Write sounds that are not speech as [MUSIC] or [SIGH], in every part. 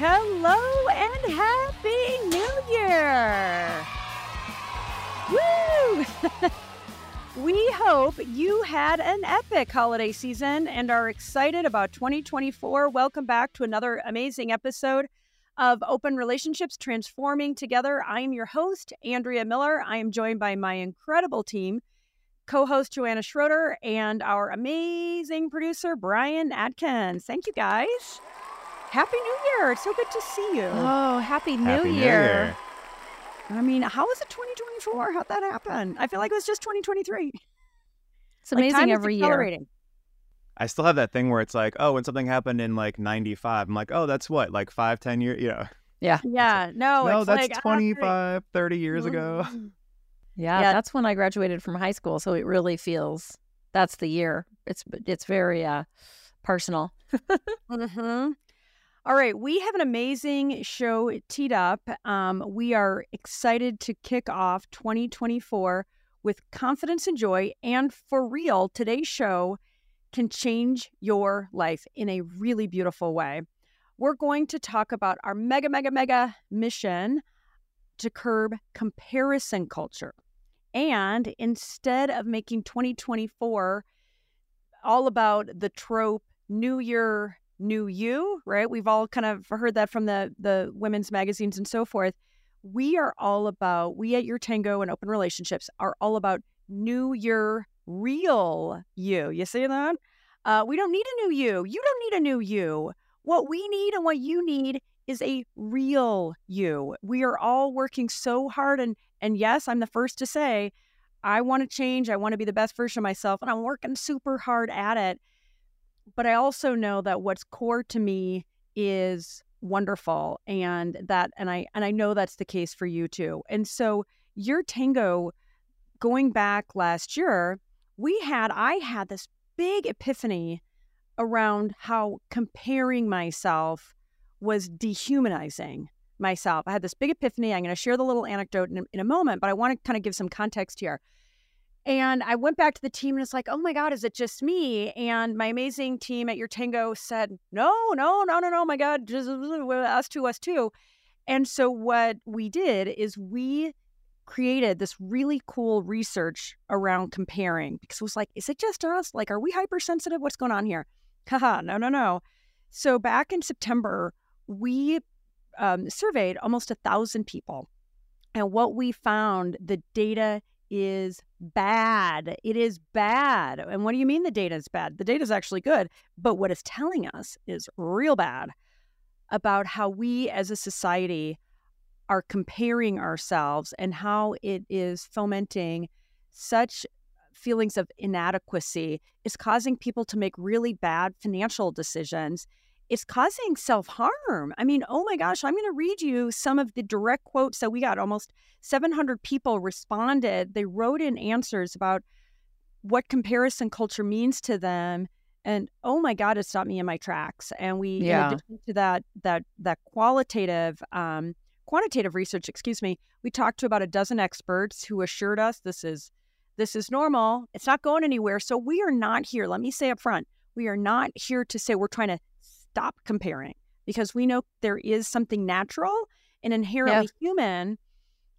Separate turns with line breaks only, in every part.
Hello and Happy New Year! Woo! [LAUGHS] we hope you had an epic holiday season and are excited about 2024. Welcome back to another amazing episode of Open Relationships Transforming Together. I am your host, Andrea Miller. I am joined by my incredible team, co host Joanna Schroeder, and our amazing producer, Brian Adkins. Thank you guys. Happy New Year. It's so good to see you.
Oh, Happy New,
Happy
Year.
New Year.
I mean, how was it 2024? How'd that happen? I feel like it was just 2023.
It's
Like,
amazing
time is
every year.
accelerating.
I still have that thing where it's like, oh, when something happened in like 95, I'm like, oh, that's what, like five, 10 years? Yeah.
Yeah. [LAUGHS]
Yeah, no,
no,
it's
that's
like, ah,
25, 30 years ago.
Mm.
yeah.
Yeah.
That's when I graduated from high school. So it really feels that's the year. It's it's very uh personal. [LAUGHS]
Mhm. All right, we have an amazing show teed up. Um, we are excited to kick off 2024 with confidence and joy. And for real, today's show can change your life in a really beautiful way. We're going to talk about our mega, mega, mega mission to curb comparison culture. And instead of making 2024 all about the trope new year new you right? We've all kind of heard that from the the women's magazines and so forth. We are all about we at your tango and open relationships are all about new year real you. You see that? Uh, we don't need a new you. You don't need a new you. What we need and what you need is a real you. We are all working so hard and and yes i'm the first to say i want to change. I want to be the best version of myself and i'm working super hard at it but I also know that what's core to me is wonderful and that and I and I know that's the case for you too. And so your tango going back last year, we had I had this big epiphany around how comparing myself was dehumanizing myself. I had this big epiphany. I'm going to share the little anecdote in, in a moment, but I want to kind of give some context here. And I went back to the team and it's like, oh my God, is it just me? And my amazing team at your tango said, no, no, no, no, no, my God, us too, us too. And so what we did is we created this really cool research around comparing because it was like, is it just us? Like, are we hypersensitive? What's going on here? Haha, no, no, no. So back in September, we um, surveyed almost a thousand people. And what we found, the data is bad. It is bad. And what do you mean the data is bad? The data is actually good, but what it's telling us is real bad about how we as a society are comparing ourselves and how it is fomenting such feelings of inadequacy is causing people to make really bad financial decisions it's causing self harm. I mean, oh my gosh, I'm going to read you some of the direct quotes that we got. Almost 700 people responded. They wrote in answers about what comparison culture means to them. And oh my God, it stopped me in my tracks. And we,
Yeah.
in addition to that, that that qualitative, um, quantitative research, excuse me, we talked to about a dozen experts who assured us this is this is normal. It's not going anywhere. So we are not here. Let me say up front, we are not here to say we're trying to stop comparing because we know there is something natural and inherently human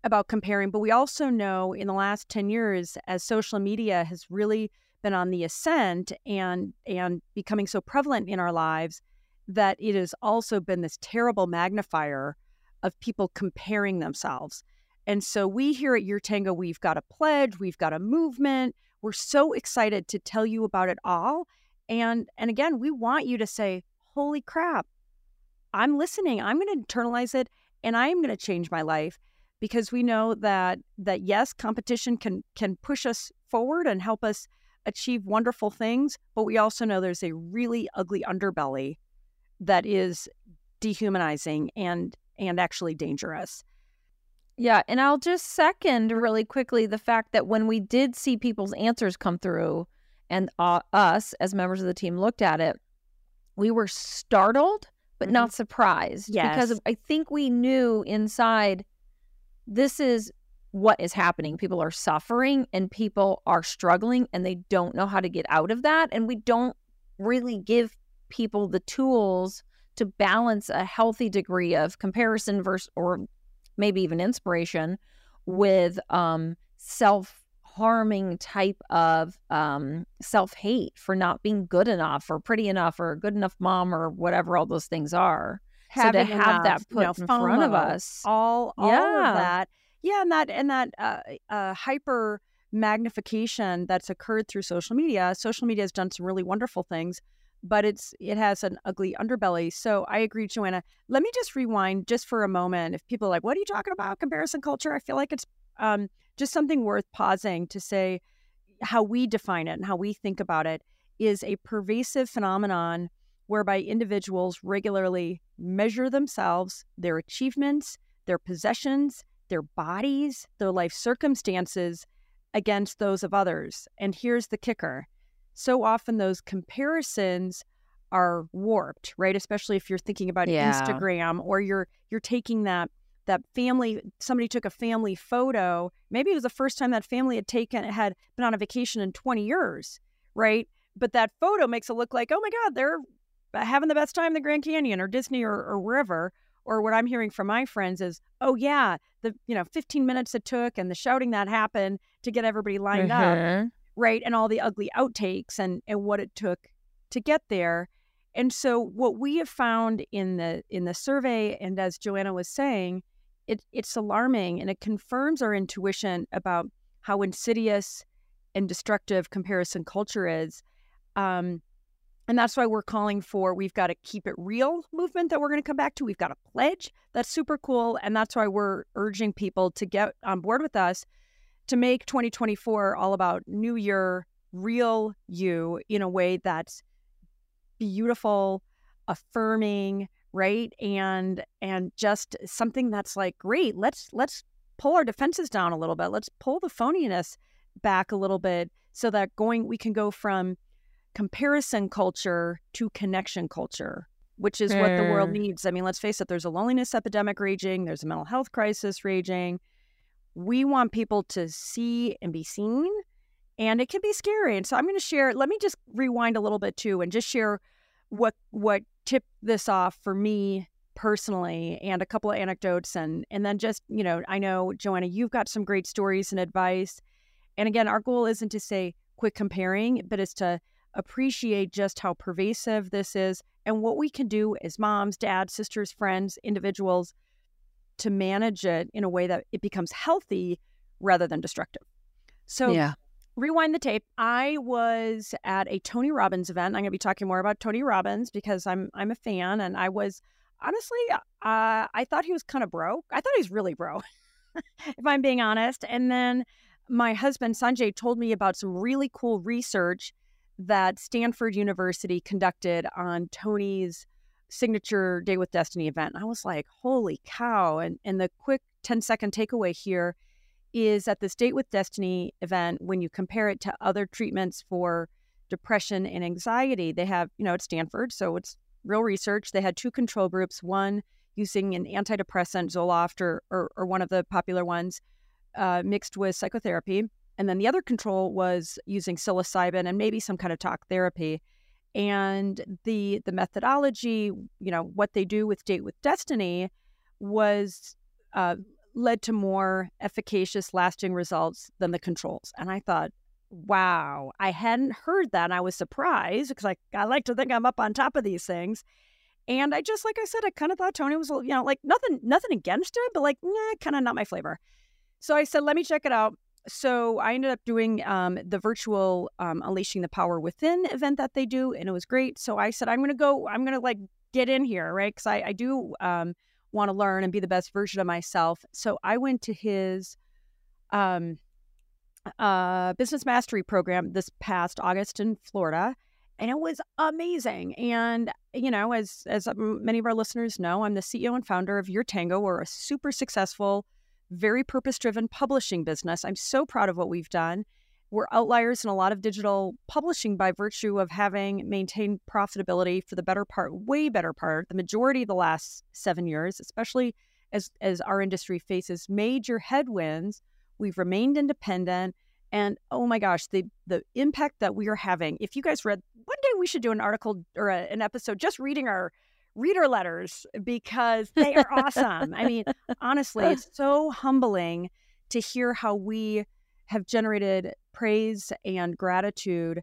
about comparing. But we also know in the last 10 years, as social media has really been on the ascent and and becoming so prevalent in our lives, that it has also been this terrible magnifier of people comparing themselves. And so we here at Your Tango, we've got a pledge, we've got a movement. We're so excited to tell you about it all. And and again, we want you to say, holy crap, I'm listening. I'm going to internalize it and I'm going to change my life because we know that that yes, competition can can push us forward and help us achieve wonderful things, but we also know there's a really ugly underbelly that is dehumanizing and and actually dangerous.
Yeah, and I'll just second really quickly the fact that when we did see people's answers come through and uh, us as members of the team looked at it, we were startled but not surprised because
Yes.
of- I think we knew inside this is what is happening. People are suffering and people are struggling and they don't know how to get out of that and we don't really give people the tools to balance a healthy degree of comparison versus or maybe even inspiration with um self harming type of um self hate for not being good enough or pretty enough or a good enough mom or whatever all those things are.
Having
so to have
enough,
that
you
put
know,
in front of us.
all all
Yeah.
of that. Yeah and that and that uh, uh, hyper magnification that's occurred through social media. Social media has done some really wonderful things but it's it has an ugly underbelly. So i agree joanna. Let me just rewind just for a moment. If people are like what are you talking about? Comparison culture? I feel like it's um, just something worth pausing to say how we define it and how we think about it is a pervasive phenomenon whereby individuals regularly measure themselves, their achievements, their possessions, their bodies, their life circumstances against those of others. And here's the kicker so often those comparisons are warped, right? Especially if you're thinking about
Yeah.
Instagram or you're you're taking that that family somebody took a family photo maybe it was the first time that family had taken had been on a vacation in 20 years right? But that photo makes it look like oh my god they're having the best time in the grand canyon or disney or, or wherever. Or what i'm hearing from my friends is oh yeah the you know 15 minutes it took and the shouting that happened to get everybody lined up
Mhm.
right? And all the ugly outtakes and and what it took to get there. And so what we have found in the in the survey and as joanna was saying it, it's alarming and it confirms our intuition about how insidious and destructive comparison culture is um, and that's why we're calling for we've got to keep it real movement that we're going to come back to we've got a pledge that's super cool and that's why we're urging people to get on board with us to make 2024 all about new year real you in a way that's beautiful affirming right? And and just something that's like great let's let's pull our defenses down a little bit. Let's pull the phoniness back a little bit so that going we can go from comparison culture to connection culture which is what the world
Mm.
needs. I mean let's face it there's a loneliness epidemic raging there's a mental health crisis raging. We want people to see and be seen and it can be scary. And so i'm going to share let me just rewind a little bit too and just share what what tipped this off for me personally and a couple of anecdotes and and then just you know i know joanna you've got some great stories and advice. And again our goal isn't to say quit comparing but it's to appreciate just how pervasive this is and what we can do as moms dads sisters friends individuals to manage it in a way that it becomes healthy rather than destructive. So
yeah
rewind the tape. I was at a Tony Robbins event. I'm going to be talking more about Tony Robbins because I'm I'm a fan, and I was honestly, uh, I thought he was kind of broke. I thought he was really broke, [LAUGHS] if I'm being honest. And then my husband Sanjay told me about some really cool research that Stanford University conducted on Tony's signature Date with Destiny event. And I was like, holy cow! And and the quick 10 second takeaway here is at this Date with Destiny event, when you compare it to other treatments for depression and anxiety, they have, you know, at Stanford, so it's real research. They had two control groups, one using an antidepressant, Zoloft, or, or, or one of the popular ones, uh, mixed with psychotherapy. And then the other control was using psilocybin and maybe some kind of talk therapy. And the the methodology, you know, what they do with Date with Destiny was uh, led to more efficacious, lasting results than the controls. And I thought, wow, I hadn't heard that. And I was surprised because I, I like to think I'm up on top of these things. And I just, like I said, I kind of thought Tony was, you know, like nothing, nothing against it, but like, nah, kind of not my flavor. So I said, let me check it out. So I ended up doing um, the virtual um, Unleashing the Power Within event that they do, and it was great. So I said, I'm going to go, I'm going to like get in here, right? Because I, I do um, want to learn and be the best version of myself. So I went to his um, uh, business mastery program this past August in Florida, and it was amazing. And you know, as as many of our listeners know, I'm the CEO and founder of Your Tango. We're a super successful, very purpose driven publishing business. I'm so proud of what we've done. We're outliers in a lot of digital publishing by virtue of having maintained profitability for the better part, way better part, the majority of the last seven years, especially as as our industry faces major headwinds. We've remained independent, and oh my gosh, the the impact that we are having. If you guys read, one day we should do an article or a, an episode just reading our reader letters because they are awesome. I mean, honestly, it's so humbling to hear how we have generated praise and gratitude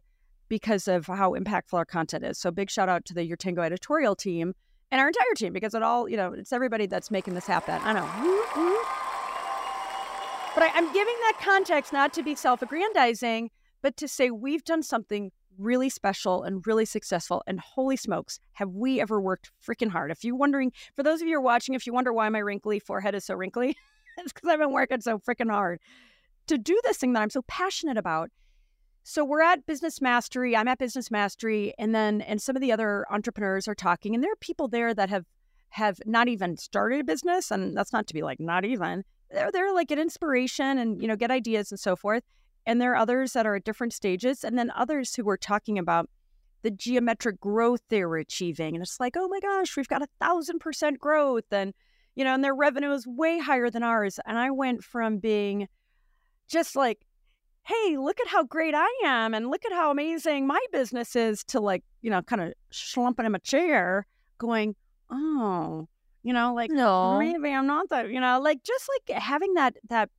because of how impactful our content is. So big shout out to the Your Tango editorial team and our entire team because it all, you know, it's everybody that's making this happen. I know. But I, I'm giving that context not to be self aggrandizing, but to say we've done something really special and really successful. And holy smokes, have we ever worked freaking hard? If you're wondering, for those of you who are watching, if you wonder why my wrinkly forehead is so wrinkly, [LAUGHS] it's because I've been working so freaking hard to do this thing that I'm so passionate about. So we're at Business Mastery. I'm at Business Mastery, and then and some of the other entrepreneurs are talking, and there are people there that have have not even started a business, and that's not to be like not even. They're there like get inspiration and you know get ideas and so forth. And there are others that are at different stages, and then others who were talking about the geometric growth they were achieving, and it's like, oh my gosh, we've got a thousand percent growth, and you know, and their revenue is way higher than ours. And I went from being just like hey, look at how great I am and look at how amazing my business is to like, you know, kind of slumping in a chair going, oh, you know, like
No.
maybe I'm not that, you know, like just like having that, that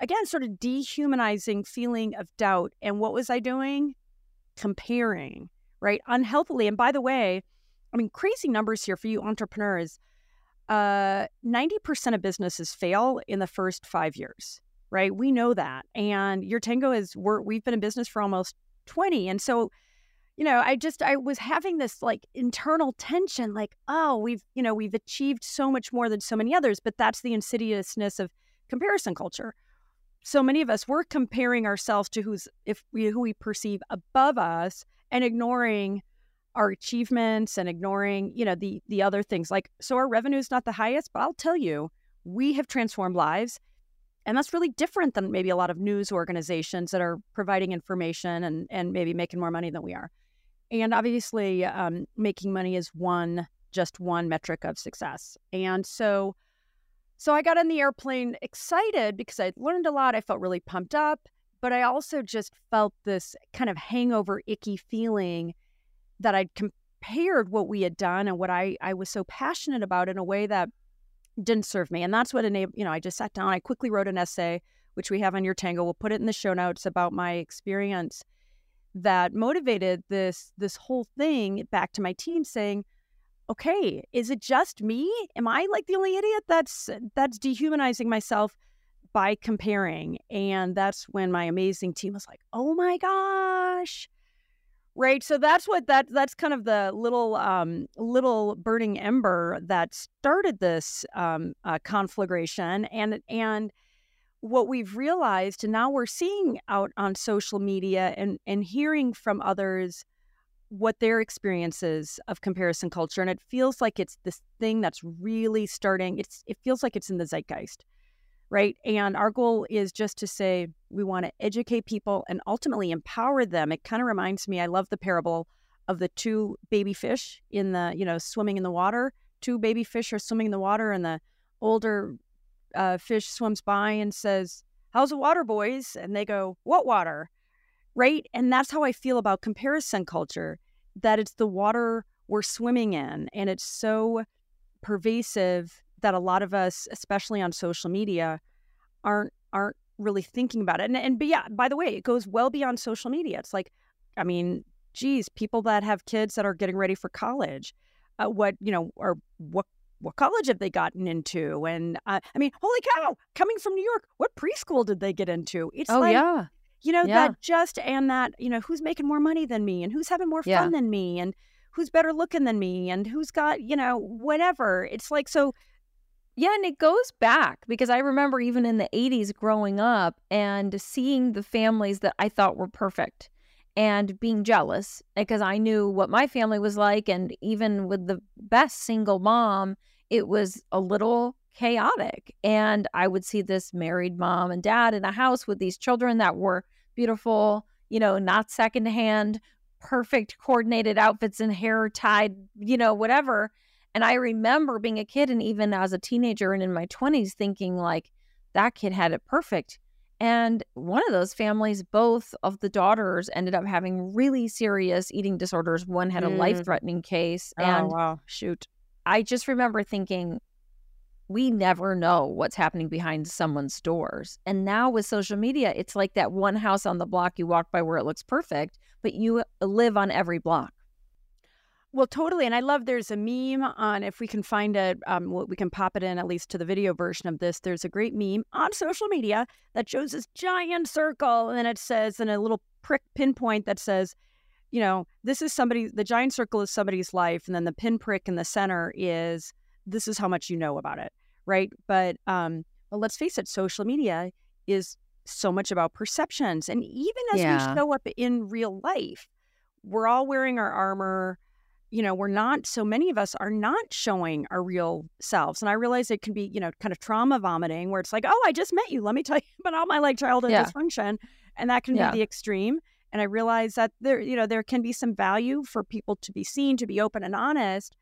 again, sort of dehumanizing feeling of doubt. And what was I doing? Comparing, right? Unhealthily. And by the way, I mean, crazy numbers here for you entrepreneurs. Uh, 90% of businesses fail in the first five years right? We know that. And your tango is we're we've been in business for almost 20. And so, you know, I just I was having this like internal tension, like, oh, we've, you know, we've achieved so much more than so many others, but that's the insidiousness of comparison culture. So many of us we're comparing ourselves to who's if we who we perceive above us and ignoring our achievements and ignoring, you know, the the other things. Like so our revenue is not the highest, but I'll tell you, we have transformed lives and that's really different than maybe a lot of news organizations that are providing information and, and maybe making more money than we are. And obviously, um, making money is one, just one metric of success. And so, so I got on the airplane excited because I'd learned a lot. I felt really pumped up, but I also just felt this kind of hangover, icky feeling that I'd compared what we had done and what I, I was so passionate about in a way that didn't serve me. And that's what enabled, you know, I just sat down, I quickly wrote an essay, which we have on your tango. We'll put it in the show notes about my experience that motivated this this whole thing back to my team saying, okay, is it just me? Am I like the only idiot that's that's dehumanizing myself by comparing? And that's when my amazing team was like, oh my gosh, right so that's what that that's kind of the little um little burning ember that started this um uh, conflagration and and what we've realized and now we're seeing out on social media and and hearing from others what their experiences of comparison culture and it feels like it's this thing that's really starting it's it feels like it's in the zeitgeist right? And our goal is just to say we want to educate people and ultimately empower them. It kind of reminds me, I love the parable of the two baby fish in the, you know, swimming in the water. Two baby fish are swimming in the water, and the older uh, fish swims by and says, How's the water, boys? And they go, What water? Right. And that's how I feel about comparison culture that it's the water we're swimming in, and it's so pervasive that a lot of us, especially on social media, aren't aren't really thinking about it. And and but yeah, by the way, it goes well beyond social media. It's like, I mean, geez, people that have kids that are getting ready for college, uh, what you know, or what what college have they gotten into? And uh, I mean, holy cow, coming from New York, what preschool did they get into? It's
Oh
like,
yeah.
you know,
Yeah.
that just and that, you know, who's making more money than me and who's having more fun than me and who's better looking than me and who's got, you know, whatever. It's like so
Yeah, and it goes back because I remember even in the 80s growing up and seeing the families that I thought were perfect and being jealous eh, because I knew what my family was like. And even with the best single mom, it was a little chaotic. And I would see this married mom and dad in a house with these children that were beautiful, you know, not secondhand, perfect coordinated outfits and hair tied, you know, whatever. And I remember being a kid and even as a teenager and in my 20s thinking, like, that kid had it perfect. And one of those families, both of the daughters ended up having really serious eating disorders. One had a
Mm.
life threatening case.
oh
And
wow, shoot.
I just remember thinking, we never know what's happening behind someone's doors. And now with social media, it's like that one house on the block you walk by where it looks perfect, but you live on every block.
Well, totally. And I love there's a meme on, if we can find it, um, we can pop it in at least to the video version of this. There's a great meme on social media that shows this giant circle and it says, in a little prick pinpoint that says, you know, this is somebody, the giant circle is somebody's life. And then the pinprick in the center is, this is how much you know about it. Right. But, um, well, let's face it, social media is so much about perceptions. And even as
Yeah.
we show up in real life, we're all wearing our armor you know, we're not, so many of us are not showing our real selves. And I realize it can be, you know, kind of trauma vomiting where it's like, oh, I just met you. Let me tell [LAUGHS] you about all my like childhood
Yeah.
dysfunction. And that can
Yeah.
be the extreme. And I realize that there, you know, there can be some value for people to be seen, to be open and honest.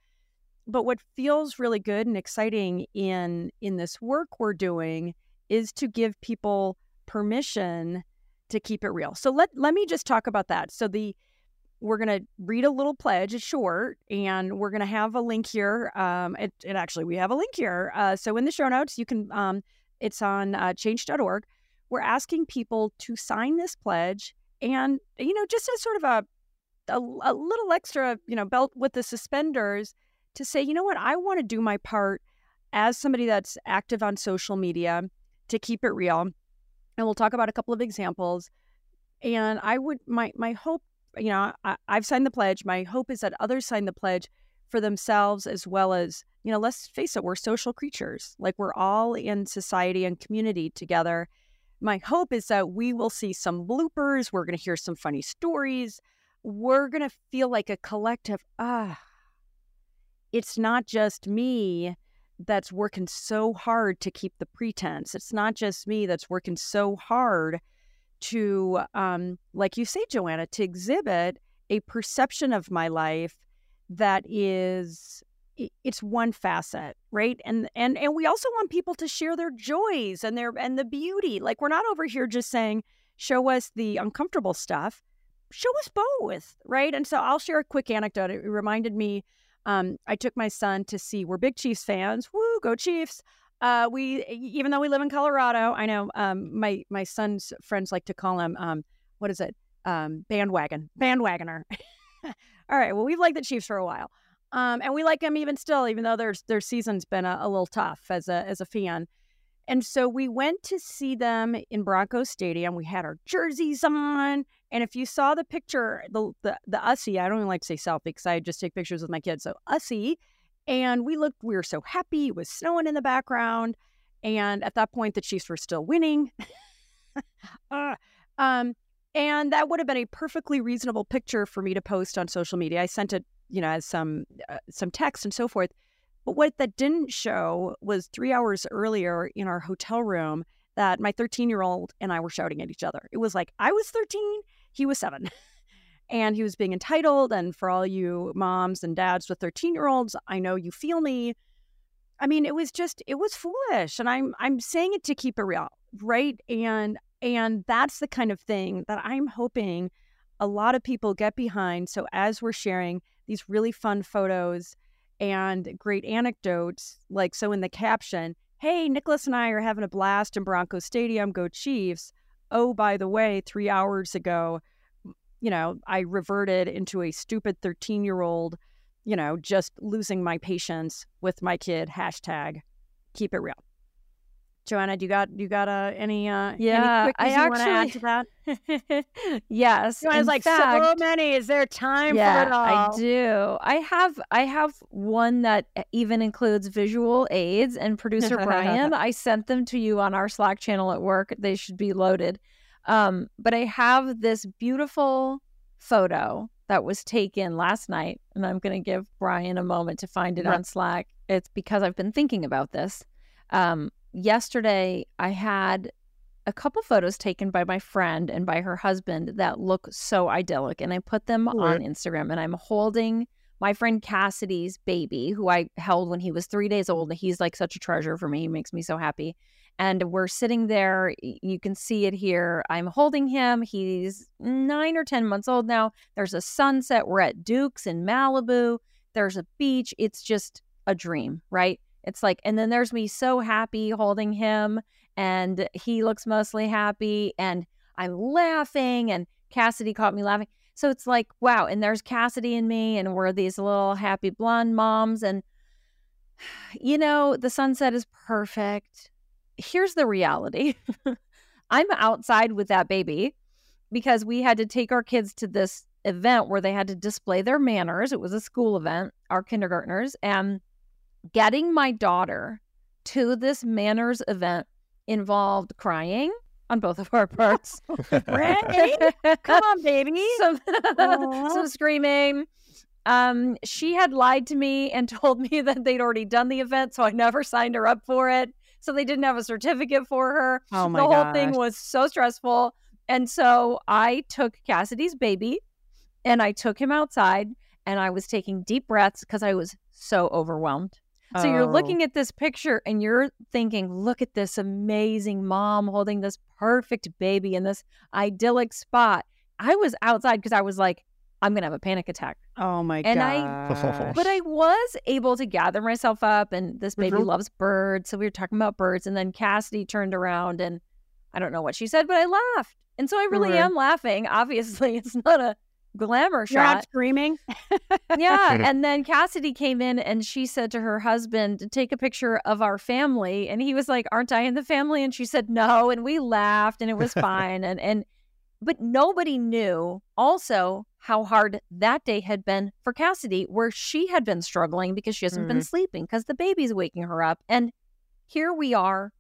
But what feels really good and exciting in in this work we're doing is to give people permission to keep it real. So let let me just talk about that. So the we're going to read a little pledge. It's short, and we're going to have a link here. Um, it, it actually, we have a link here. Uh, so in the show notes, you can, um, it's on uh, change.org. We're asking people to sign this pledge and, you know, just as sort of a, a, a little extra, you know, belt with the suspenders to say, you know what, I want to do my part as somebody that's active on social media to keep it real. And we'll talk about a couple of examples. And I would, my, my hope you know, I, I've signed the pledge. My hope is that others sign the pledge for themselves as well as, you know, let's face it, we're social creatures. Like we're all in society and community together. My hope is that we will see some bloopers. We're going to hear some funny stories. We're going to feel like a collective, ah, it's not just me that's working so hard to keep the pretense. It's not just me that's working so hard to um like you say joanna to exhibit a perception of my life that is it's one facet right? And and and we also want people to share their joys and their and the beauty. Like we're not over here just saying show us the uncomfortable stuff. Show us both right? And so i'll share a quick anecdote. It reminded me um i took my son to see we're big chiefs fans. Woo go chiefs uh, we even though we live in Colorado, I know um, my my son's friends like to call him um, what is it? Um, bandwagon, bandwagoner. [LAUGHS] All right. Well, we've liked the Chiefs for a while, um, and we like them even still, even though their their season's been a, a little tough as a as a fan. And so we went to see them in Broncos Stadium. We had our jerseys on, and if you saw the picture, the the the I don't even like to say selfie because I just take pictures with my kids. So Ussie and we looked, we were so happy. It was snowing in the background. And at that point, the Chiefs were still winning. [LAUGHS] uh, um, and that would have been a perfectly reasonable picture for me to post on social media. I sent it, you know, as some uh, some text and so forth. But what that didn't show was three hours earlier in our hotel room that my 13 year old and I were shouting at each other. It was like I was 13, he was seven. [LAUGHS] and he was being entitled. And for all you moms and dads with 13 year olds, I know you feel me. I mean, it was just, it was foolish. And I'm, I'm saying it to keep it real, right? And, and that's the kind of thing that I'm hoping a lot of people get behind. So as we're sharing these really fun photos and great anecdotes, like so in the caption, hey, Nicholas and I are having a blast in Broncos Stadium, go Chiefs. Oh, by the way, three hours ago, you know, I reverted into a stupid 13 year old, you know, just losing my patience with my kid. Hashtag keep it real. Joanna, do you got you got uh, any uh
Yeah,
any
I
you want to add
actually-
to that? [LAUGHS]
yes.
Joanna's like
fact,
so many. Is there time
yeah,
for it all?
I do. I have I have one that even includes visual aids and producer Brian. [LAUGHS] I sent them to you on our Slack channel at work. They should be loaded. Um, but I have this beautiful photo that was taken last night, and I'm going to give Brian a moment to find it
Right.
on Slack. It's because I've been thinking about this. Um, yesterday, I had a couple photos taken by my friend and by her husband that look so idyllic, and I put them on Instagram. And I'm holding my friend Cassidy's baby, who I held when he was three days old. He's like such a treasure for me. He makes me so happy. And we're sitting there. You can see it here. I'm holding him. He's nine or 10 months old now. There's a sunset. We're at Duke's in Malibu. There's a beach. It's just a dream, right? It's like, and then there's me so happy holding him, and he looks mostly happy, and I'm laughing, and Cassidy caught me laughing. So it's like, wow. And there's Cassidy and me, and we're these little happy blonde moms. And, you know, the sunset is perfect. Here's the reality [LAUGHS] I'm outside with that baby because we had to take our kids to this event where they had to display their manners. It was a school event, our kindergartners, and getting my daughter to this manners event involved crying on both of our parts. [LAUGHS]
right? Come on, baby. [LAUGHS]
Some, some screaming. Um, she had lied to me and [LAUGHS] told me that they'd already done the event, so I never signed her up for it. So they didn't have a certificate for her.
Oh my
The whole
gosh.
thing was so stressful. And so I took Cassidy's baby and I took him outside and I was taking deep breaths because I was so overwhelmed. So you're
Oh.
looking at this picture and you're thinking, look at this amazing mom holding this perfect baby in this idyllic spot. I was outside because I was like, I'm going to have a panic attack.
Oh my god!
And I- But I was able to gather myself up, and this baby
Mhm.
loves birds. So we were talking about birds. And then Cassidy turned around and I don't know what she said, but I laughed. And so I really
Mhm.
am laughing. Obviously, it's not a glamour
You're
shot
screaming. [LAUGHS]
yeah. [LAUGHS] And then Cassidy came in and she said to her husband, Take a picture of our family. And he was like, Aren't I in the family? And she said, No. And we laughed and it was [LAUGHS] fine. and and but nobody knew also how hard that day had been for Cassidy, where she had been struggling because she hasn't been sleeping because the baby's waking her up. And here we are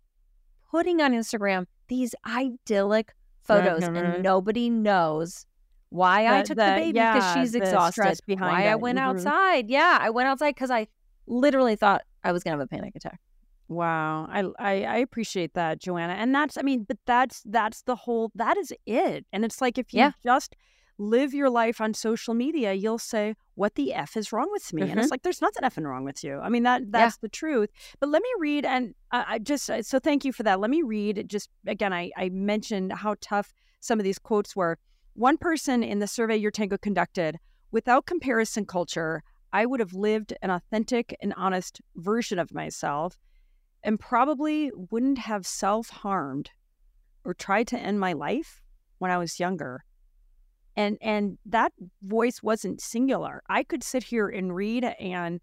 putting on Instagram these idyllic photos,
Mhm.
and nobody knows why I took
the-
the, baby because
yeah,
she's exhausted.
behind
why I
it.
went
Mhm.
outside. Yeah, I went outside because I literally thought I was gonna have a panic attack.
Wow, I, I I appreciate that, Joanna, and that's I mean, but that's that's the whole that is it, and it's like if you
Yeah.
just live your life on social media, you'll say, "What the f is wrong with me?" And it's like there's nothing effing wrong with you. I mean that that's the truth. But let me read, and I, I just uh, so thank you for that. Let me read just again. I I mentioned how tough some of these quotes were. One person in the survey Your Tango conducted, without comparison culture, I would have lived an authentic and honest version of myself and probably wouldn't have self harmed or tried to end my life when I was younger. And and that voice wasn't singular. I could sit here and read and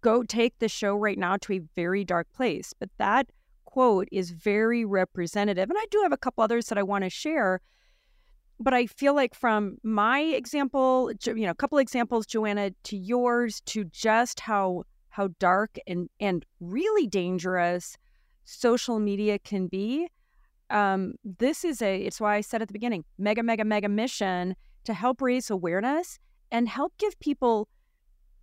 go take the show right now to a very dark place, but that quote is very representative. And I do have a couple others that I want to share. But I feel like from my example, you know, a couple examples, Joanna, to yours, to just how how dark and and really dangerous social media can be. Um, this is a it's why I said at the beginning, mega, mega, mega mission to help raise awareness and help give people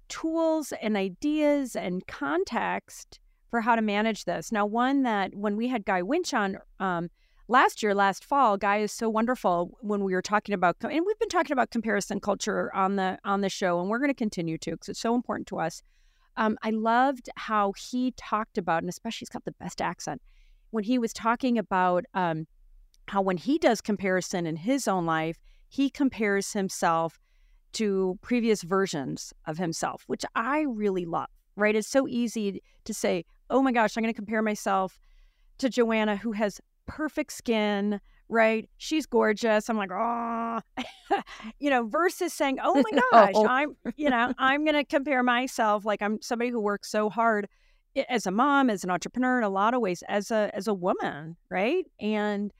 tools and ideas and context for how to manage this. Now, one that when we had Guy Winch on um, last year, last fall, Guy is so wonderful when we were talking about, and we've been talking about comparison culture on the on the show, and we're going to continue to because it's so important to us. Um, I loved how he talked about, and especially he's got the best accent when he was talking about um, how when he does comparison in his own life, he compares himself to previous versions of himself, which I really love. Right? It's so easy to say, "Oh my gosh, I'm going to compare myself to Joanna, who has perfect skin." Right? She's gorgeous. I'm like, oh, [LAUGHS] you know, versus saying, "Oh my [LAUGHS] oh, gosh,
Oh.
I'm," you know, [LAUGHS] I'm going to compare myself like I'm somebody who works so hard as a mom, as an entrepreneur, in a lot of ways, as a as a woman, right? And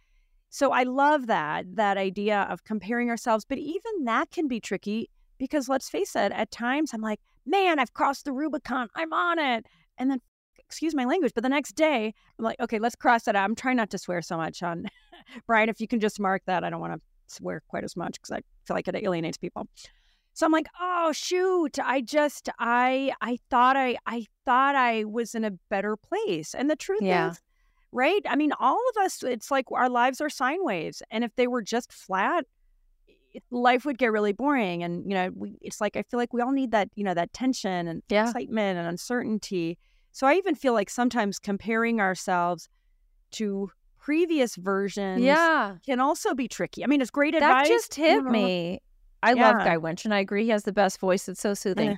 so I love that that idea of comparing ourselves, but even that can be tricky because let's face it, at times I'm like, man, I've crossed the Rubicon, I'm on it, and then excuse my language, but the next day I'm like, okay, let's cross that out. I'm trying not to swear so much on [LAUGHS] Brian. If you can just mark that, I don't want to swear quite as much because I feel like it alienates people. So I'm like, oh shoot, I just I I thought I I thought I was in a better place. And the truth
Yeah.
is, right? I mean, all of us, it's like our lives are sine waves. And if they were just flat, life would get really boring. And, you know, we it's like I feel like we all need that, you know, that tension and
Yeah.
excitement and uncertainty. So I even feel like sometimes comparing ourselves to previous versions
Yeah.
can also be tricky. I mean, it's great
That
advice.
just
you
hit me. I love Guy Winch, and I agree he has the best voice. It's so soothing.
Yeah.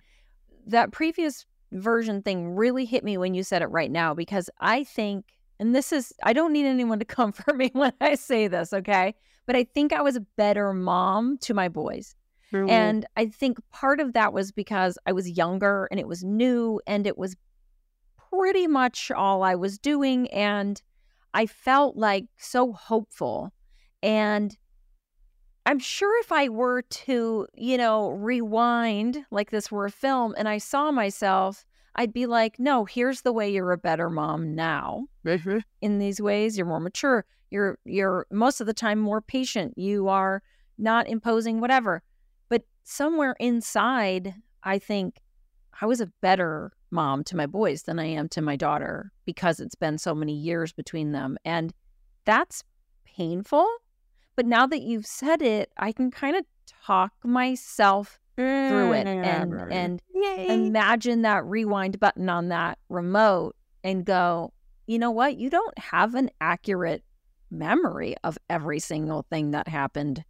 That previous version thing really hit me when you said it right now because I think, and this is, I don't need anyone to [LAUGHS] comfort me when I say this, okay? But I think I was a better mom to my boys. And I think part of that was because I was younger and it was new and it was pretty much all I was doing. And I felt like so hopeful. And I'm sure if I were to, you know, rewind like this were a film and I saw myself, I'd be like, no, here's the way you're a better mom now. Mm-hmm. In these ways, you're more mature. You're you're most of the time more patient. You are not imposing whatever. But somewhere inside, I think I was a better mom to my boys than I am to my daughter because it's been so many years between them. And that's painful but now that you've said it, I can kind of talk myself through it and mm, and imagine that rewind button on that remote and go, you know what? You don't have an accurate memory of every single thing that happened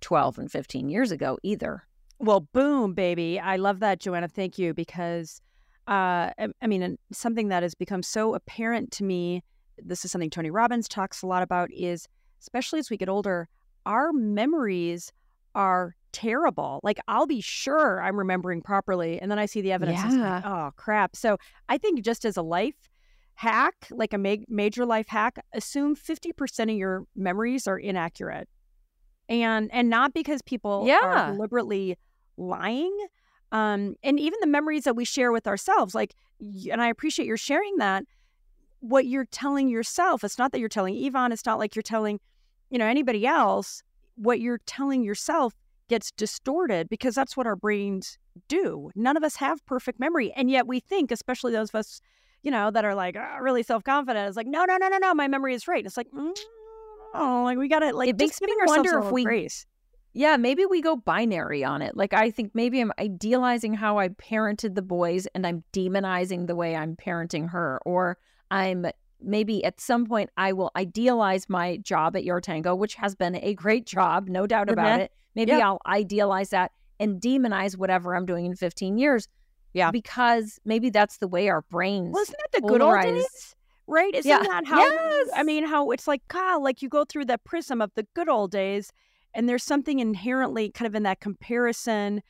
12 and 15 years ago either.
Well, boom, baby. I love that, Joanna. Thank you. Because, uh, I, I mean, something that has become so apparent to me, this is something Tony Robbins talks a lot about, is especially as we get older, our memories are terrible. Like I'll be sure I'm remembering properly, and then I see the evidence.
Yeah.
Like, oh crap! So I think just as a life hack, like a ma- major life hack, assume fifty percent of your memories are inaccurate, and and not because people
Yeah.
are deliberately lying. Um, and even the memories that we share with ourselves, like, and I appreciate your sharing that. What you're telling yourself, it's not that you're telling Yvonne. It's not like you're telling you know anybody else what you're telling yourself gets distorted because that's what our brains do none of us have perfect memory and yet we think especially those of us you know that are like "Ah, really self-confident it's like no no no no no my memory is right it's like mm, oh like we gotta like
It makes me
ourselves
wonder if we-
grace
Yeah, maybe we go binary on it. Like I think maybe I'm idealizing how I parented the boys and I'm demonizing the way I'm parenting her or I'm maybe at some point I will idealize my job at Your Tango, which has been a great job, no doubt about
Mhm.
it. Maybe
Yeah.
I'll idealize that and demonize whatever I'm doing in 15 years.
Yeah.
Because maybe that's the way our brains
well isn't that the good old days right isn't
Yeah.
that how
Yes.
i mean how it's like god like you go through the prism of the good old days and there's something inherently kind of in that comparison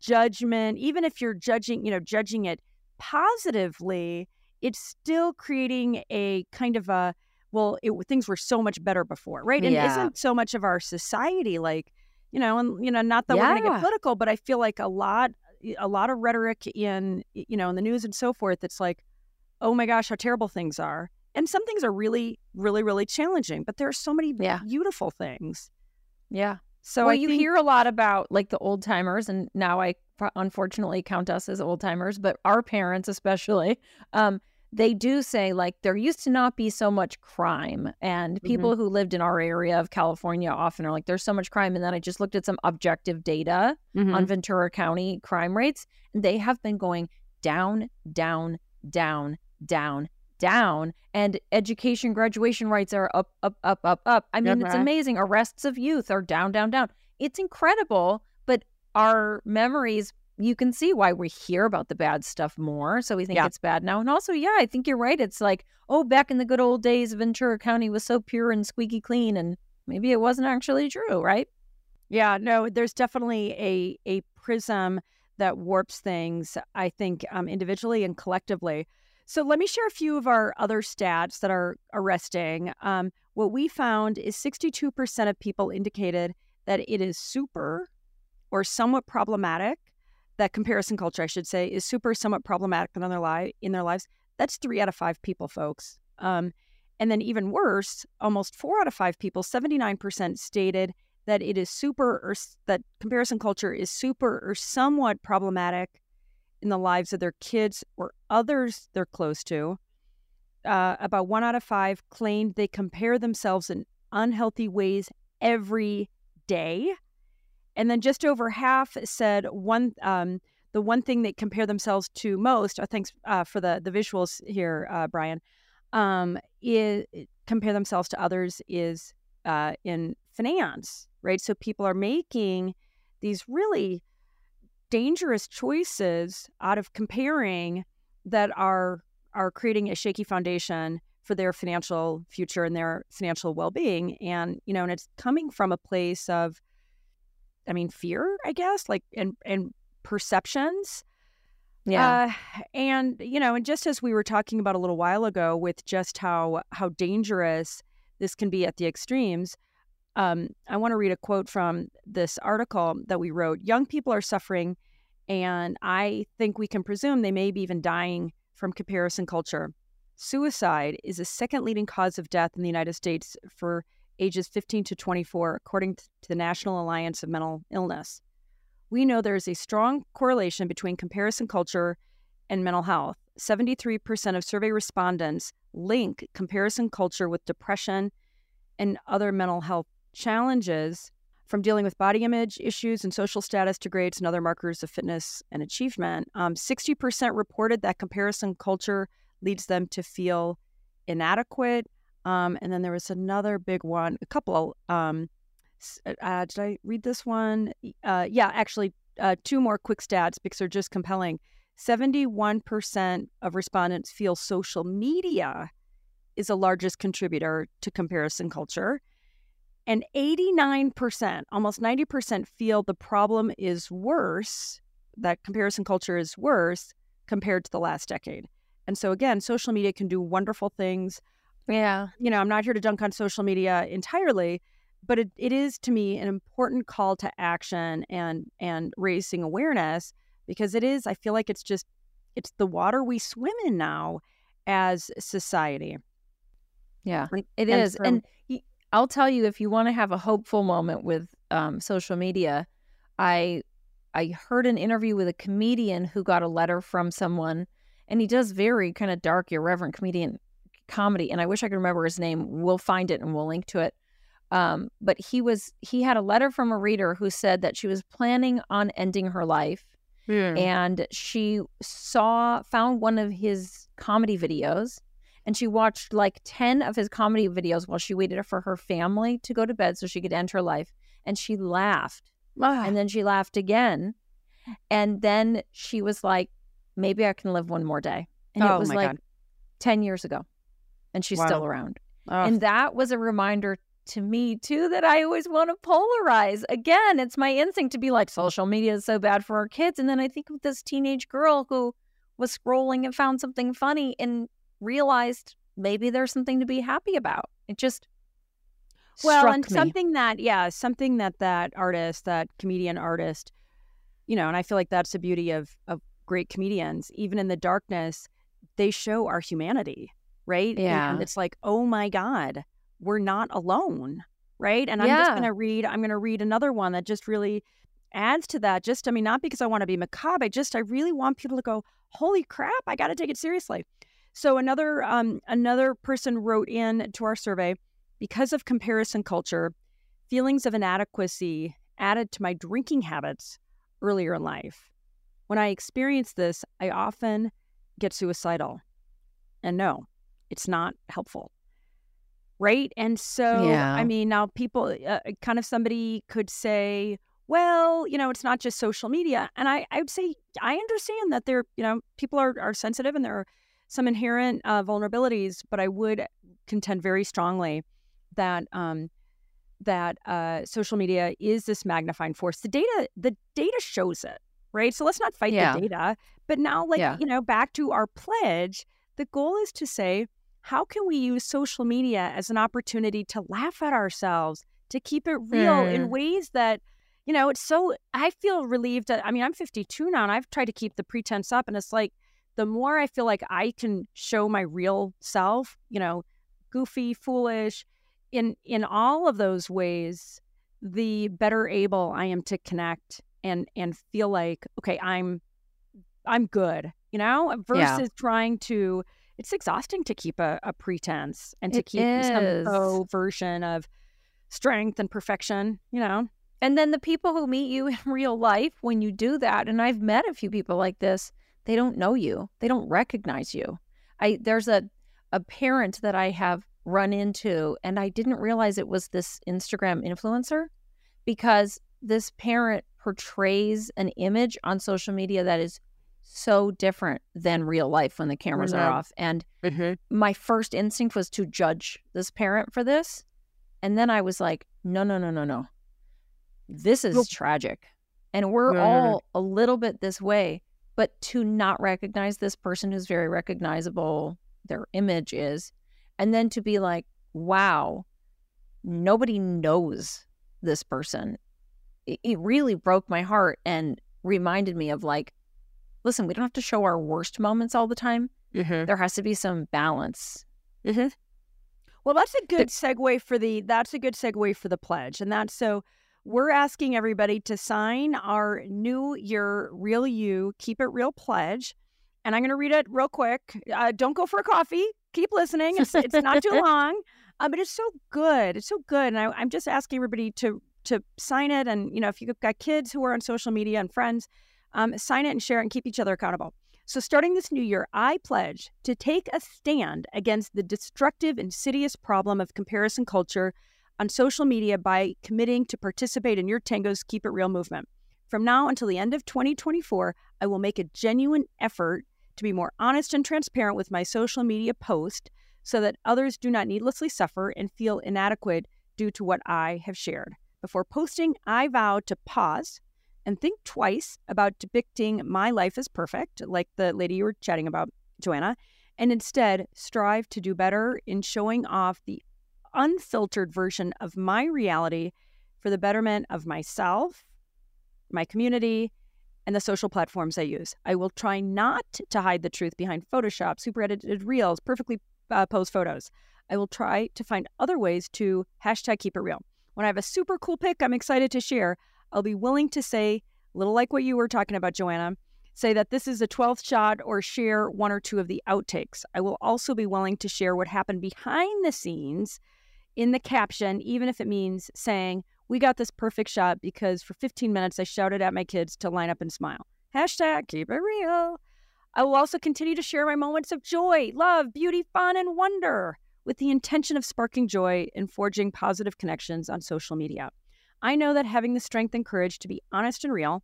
judgment even if you're judging you know judging it positively it's still creating a kind of a well it, things were so much better before right and
Yeah.
isn't so much of our society like you know and you know not that we're going to get political but i feel like a lot a lot of rhetoric in you know in the news and so forth it's like oh my gosh how terrible things are and some things are really really really challenging but there are so many
Yeah.
beautiful things
Yeah.
so
well,
I
you
think,
hear a lot about like the old timers, and now I unfortunately count us as old timers, but our parents especially, um, they do say like there used to not be so much crime, and people who lived in our area of California often are like there's so much crime, and then I just looked at some objective data
Mhm.
on Ventura County crime rates, and they have been going down, down, down, down, down. And education graduation rates are up, up, up, up, up. I mean, it's
Okay.
amazing. Arrests of youth are down, down, down. It's incredible, but our memories, you can see why we hear about the bad stuff more. So we think
Yeah.
it's bad now. And also, yeah, I think you're right. It's like, oh, back in the good old days, Ventura County was so pure and squeaky clean. And maybe it wasn't actually true, right?
Yeah, no, there's definitely a a prism that warps things, I think, um, individually and collectively. So let me share a few of our other stats that are arresting. Um, what we found is 62% of people indicated that it is super or somewhat problematic. That comparison culture, I should say, is super somewhat problematic in their in their lives. That's three out of five people, folks. Um, and then even worse, almost four out of five people, 79% stated that it is super or that comparison culture is super or somewhat problematic in the lives of their kids or others they're close to. Uh, about one out of five claimed they compare themselves in unhealthy ways every day. And then just over half said one um, the one thing they compare themselves to most. Uh, thanks uh, for the the visuals here, uh, Brian. Um, is compare themselves to others is uh, in finance, right? So people are making these really dangerous choices out of comparing that are are creating a shaky foundation for their financial future and their financial well-being and you know and it's coming from a place of i mean fear i guess like and and perceptions
Yeah.
uh, and you know and just as we were talking about a little while ago with just how how dangerous this can be at the extremes um, i want to read a quote from this article that we wrote young people are suffering and i think we can presume they may be even dying from comparison culture Suicide is the second leading cause of death in the United States for ages 15 to 24, according to the National Alliance of Mental Illness. We know there is a strong correlation between comparison culture and mental health. 73% of survey respondents link comparison culture with depression and other mental health challenges, from dealing with body image issues and social status to grades and other markers of fitness and achievement. Um, 60% reported that comparison culture leads them to feel inadequate. Um, and then there was another big one, a couple. Um, uh, did I read this one? Uh, yeah, actually, uh, two more quick stats because they're just compelling. 71% of respondents feel social media is the largest contributor to comparison culture. And 89%, almost 90%, feel the problem is worse, that comparison culture is worse compared to the last decade. And so, again, social media can do wonderful things.
Yeah.
You know, I'm not here to dunk on social media entirely, but it, it is to me an important call to action and and raising awareness because it is, I feel like it's just it's the water we swim in now as society.
Yeah, it
And
is.
from-
And I'll tell you, if you want to have a hopeful moment with um, social media, I I heard an interview with a comedian who got a letter from someone, and he does very kind of dark, irreverent comedian comedy. And I wish I could remember his name. We'll find it and we'll link to it. Um, but he was he had a letter from a reader who said that she was planning on ending her life and she saw found one of his comedy videos and she watched like 10 of his comedy videos while she waited for her family to go to bed so she could end her life and she laughed and then she laughed again and then she was like maybe i can live one more day and
Oh,
it was
my
like
God.
10 years ago and she's still around and that was a reminder to me too that I always want to polarize. Again, it's my instinct to be like social media is so bad for our kids. And then I think of this teenage girl who was scrolling and found something funny and realized maybe there's something to be happy about. It just
well, and
me.
something that yeah, something that that artist, that comedian artist, you know, and I feel like that's the beauty of of great comedians. Even in the darkness, they show our humanity, right?
Yeah.
and it's like, oh my god, we're not alone, right? And I'm just gonna read. I'm gonna read another one that just really adds to that. Just, I mean, not because I want to be macabre. I just, I really want people to go, holy crap, I got to take it seriously. So another um, another person wrote in to our survey because of comparison culture, feelings of inadequacy added to my drinking habits earlier in life. When I experience this, I often get suicidal. And no, it's not helpful. Right? And so,
Yeah.
I mean, now people, uh, kind of somebody could say, well, you know, it's not just social media. And I, I would say, I understand that there, you know, people are, are sensitive and there are some inherent uh, vulnerabilities, but I would contend very strongly that um, that uh, social media is this magnifying force. The data, the data shows it, right? So let's not fight
Yeah.
the data. But now, like
Yeah.
you know, back to our pledge, the goal is to say, how can we use social media as an opportunity to laugh at ourselves, to keep it real in
Mm.
ways that, you know, it's so. I feel relieved. That, I mean, I'm 52 now, and I've tried to keep the pretense up, and it's like the more I feel like I can show my real self, you know, goofy, foolish, in in all of those ways, the better able I am to connect and and feel like okay, I'm I'm good, you know,
Yeah.
versus trying to. It's exhausting to keep a, a pretense and to
It
keep some faux version of strength and perfection, you know.
And then the people who meet you in real life, when you do that, and I've met a few people like this, they don't know you. They don't recognize you. I there's a a parent that I have run into, and I didn't realize it was this Instagram influencer because this parent portrays an image on social media that is so different than real life when the cameras are
Mhm.
off. And
Mm-hmm.
my first instinct was to judge this parent for this. And then I was like, no, no, no, no, no. This is tragic. And we're
Mhm.
all a little bit this way. But to not recognize this person who's very recognizable, their image is, and then to be like, wow, nobody knows this person. It, it really broke my heart and reminded me of like, listen, we don't have to show our worst moments all the time.
Mm-hmm.
There has to be some balance.
Mm-hmm. Well, that's a good segue for the. That's a good segue for the pledge, and that's so. We're asking everybody to sign our New Year Real You Keep It Real pledge, and I'm going to read it real quick. Uh, don't go for a coffee. Keep listening. It's it's not too [LAUGHS] long, uh, but it's so good. It's so good, and I, I'm just asking everybody to to sign it. And you know, if you've got kids who are on social media and friends, um, sign it and share it and keep each other accountable. So, starting this new year, I pledge to take a stand against the destructive, insidious problem of comparison culture on social media by committing to participate in YourTango's Keep It Real movement. From now until the end of 2024, I will make a genuine effort to be more honest and transparent with my social media post so that others do not needlessly suffer and feel inadequate due to what I have shared. Before posting, I vow to pause and think twice about depicting my life as perfect, like the lady you were chatting about, Joanna, and instead strive to do better in showing off the unfiltered version of my reality for the betterment of myself, my community, and the social platforms I use. I will try not to hide the truth behind Photoshop, super edited reels, perfectly uh, posed photos. I will try to find other ways to hashtag keep it real. When I have a super cool pic I'm excited to share, I'll be willing to say, a little like what you were talking about, Joanna, say that this is a 12th shot or share one or two of the outtakes. I will also be willing to share what happened behind the scenes in the caption, even if it means saying, we got this perfect shot because for 15 minutes I shouted at my kids to line up and smile. Hashtag keep it real. I will also continue to share my moments of joy, love, beauty, fun, and wonder with the intention of sparking joy and forging positive connections on social media. I know that having the strength and courage to be honest and real,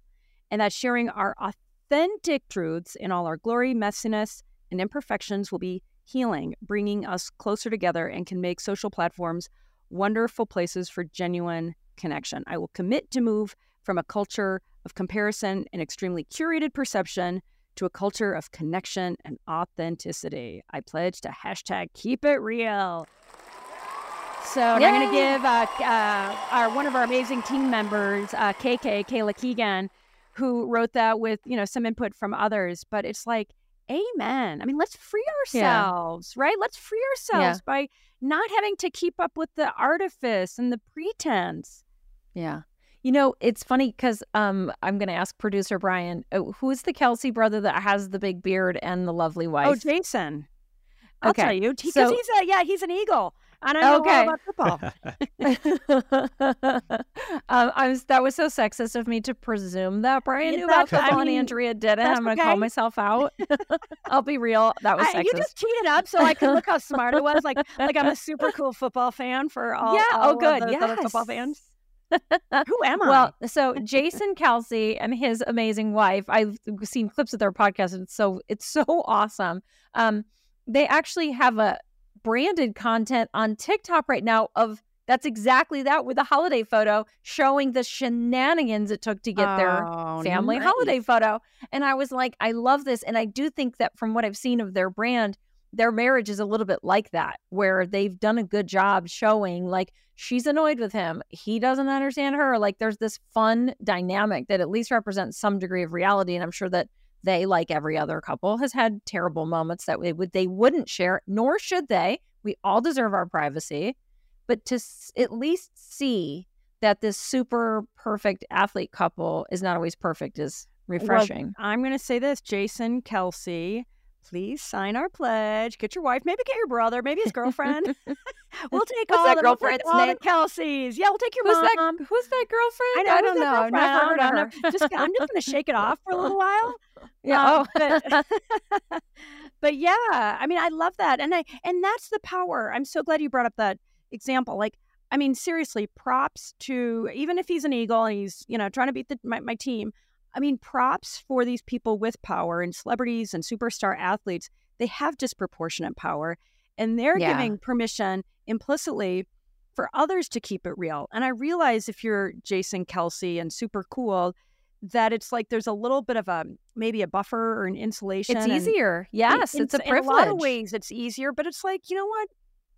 and that sharing our authentic truths in all our glory, messiness, and imperfections will be healing, bringing us closer together, and can make social platforms wonderful places for genuine connection. I will commit to move from a culture of comparison and extremely curated perception to a culture of connection and authenticity. I pledge to hashtag keep it real. So and I'm going to give uh, uh, our one of our amazing team members, uh, KK Kayla Keegan, who wrote that with you know some input from others. But it's like, amen. I mean, let's free
Yeah.
ourselves, right? Let's free ourselves by not having to keep up with the artifice and the pretense.
Yeah. You know, it's funny because um, I'm going to ask producer Brian, uh, who's the Kelce brother that has the big beard and the lovely wife?
Oh,
wife?
Jason. I'll
Okay,
tell you because
so-
he's a yeah he's an eagle. And I know all
Okay.
about football. [LAUGHS] [LAUGHS]
um, I was that was so sexist of me to presume that Brian knew about
that's- I
football and Andrea didn't. I'm going to call myself out. [LAUGHS] I'll be real. That was
I,
sexist.
you just cheated up so I could look how smart I was. Like like I'm a super cool football fan for all.
Yeah,
all
oh,
of
good,
the other football fans. Who am I?
Well, so Jason Kelce and his amazing wife, I've seen clips of their podcast, and it's so it's so awesome. Um, they actually have a branded content on TikTok right now of that's exactly that with a holiday photo showing the shenanigans it took to get their
Oh,
family
nice.
holiday photo. And I was like, I love this. And I do think that from what I've seen of their brand, their marriage is a little bit like that, where they've done a good job showing like she's annoyed with him. He doesn't understand her. Like there's this fun dynamic that at least represents some degree of reality. And I'm sure that they, like every other couple, has had terrible moments that they would they wouldn't share, nor should they. We all deserve our privacy. But to s- at least see that this super perfect athlete couple is not always perfect is refreshing.
I'm going to say this, Jason Kelce. Please sign our pledge. Get your wife, maybe get your brother, maybe his [LAUGHS] girlfriend. [LAUGHS] [LAUGHS] we'll take
What's
all
that
the we'll take all
name?
the Kelces. Yeah, we'll take your
who's
mom.
that? Who's that girlfriend?
I know.
I don't know. I've never heard of
I'm
her.
just, I'm just going to shake it off for a little while. [LAUGHS]
Yeah.
Um,
oh. [LAUGHS]
but, but yeah, I mean, I love that, and I and that's the power. I'm so glad you brought up that example. Like, I mean, seriously, props to even if he's an eagle and he's you know trying to beat the, my my team. I mean, props for these people with power and celebrities and superstar athletes. They have disproportionate power and they're
Yeah.
giving permission implicitly for others to keep it real. And I realize if you're Jason Kelce and super cool, that it's like there's a little bit of a maybe a buffer or an insulation.
It's easier. Yes,
in-
it's a privilege.
in a lot of ways, it's easier, but it's like you know what?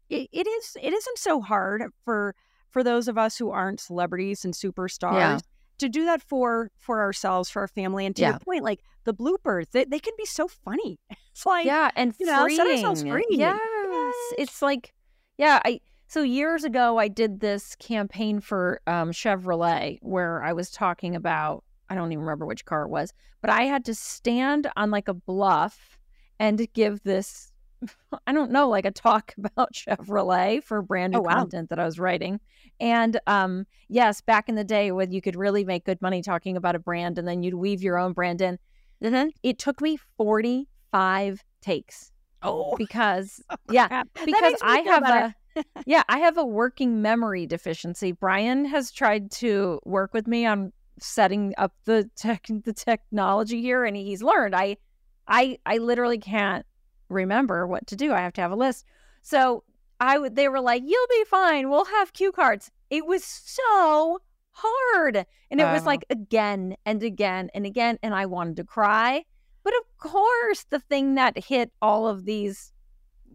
It, it is. It isn't so hard for for those of us who aren't celebrities and superstars to do that for for ourselves, for our family, and to
Yeah.
your point, like the bloopers, they, they can be so funny. [LAUGHS] It's like
yeah, and
you know, set ourselves
freeing.
free.
Yes.
Yes.
It's like, yeah, I so years ago I did this campaign for um, Chevrolet where I was talking about I don't even remember which car it was, but I had to stand on like a bluff and give this [LAUGHS] I don't know, like a talk [LAUGHS] about Chevrolet for brand new
Oh, wow.
content that I was writing. And um yes, back in the day when you could really make good money talking about a brand and then you'd weave your own brand in. It took me 45 takes
oh,
because [LAUGHS] yeah, because I have
better.
a [LAUGHS] yeah, I have a working memory deficiency. Brian has tried to work with me on setting up the tech the technology here and he's learned I I I literally can't remember what to do. I have to have a list. So I would they were like, "You'll be fine. We'll have cue cards." It was so hard. And it was like again and again and again and I wanted to cry. But of course, the thing that hit all of these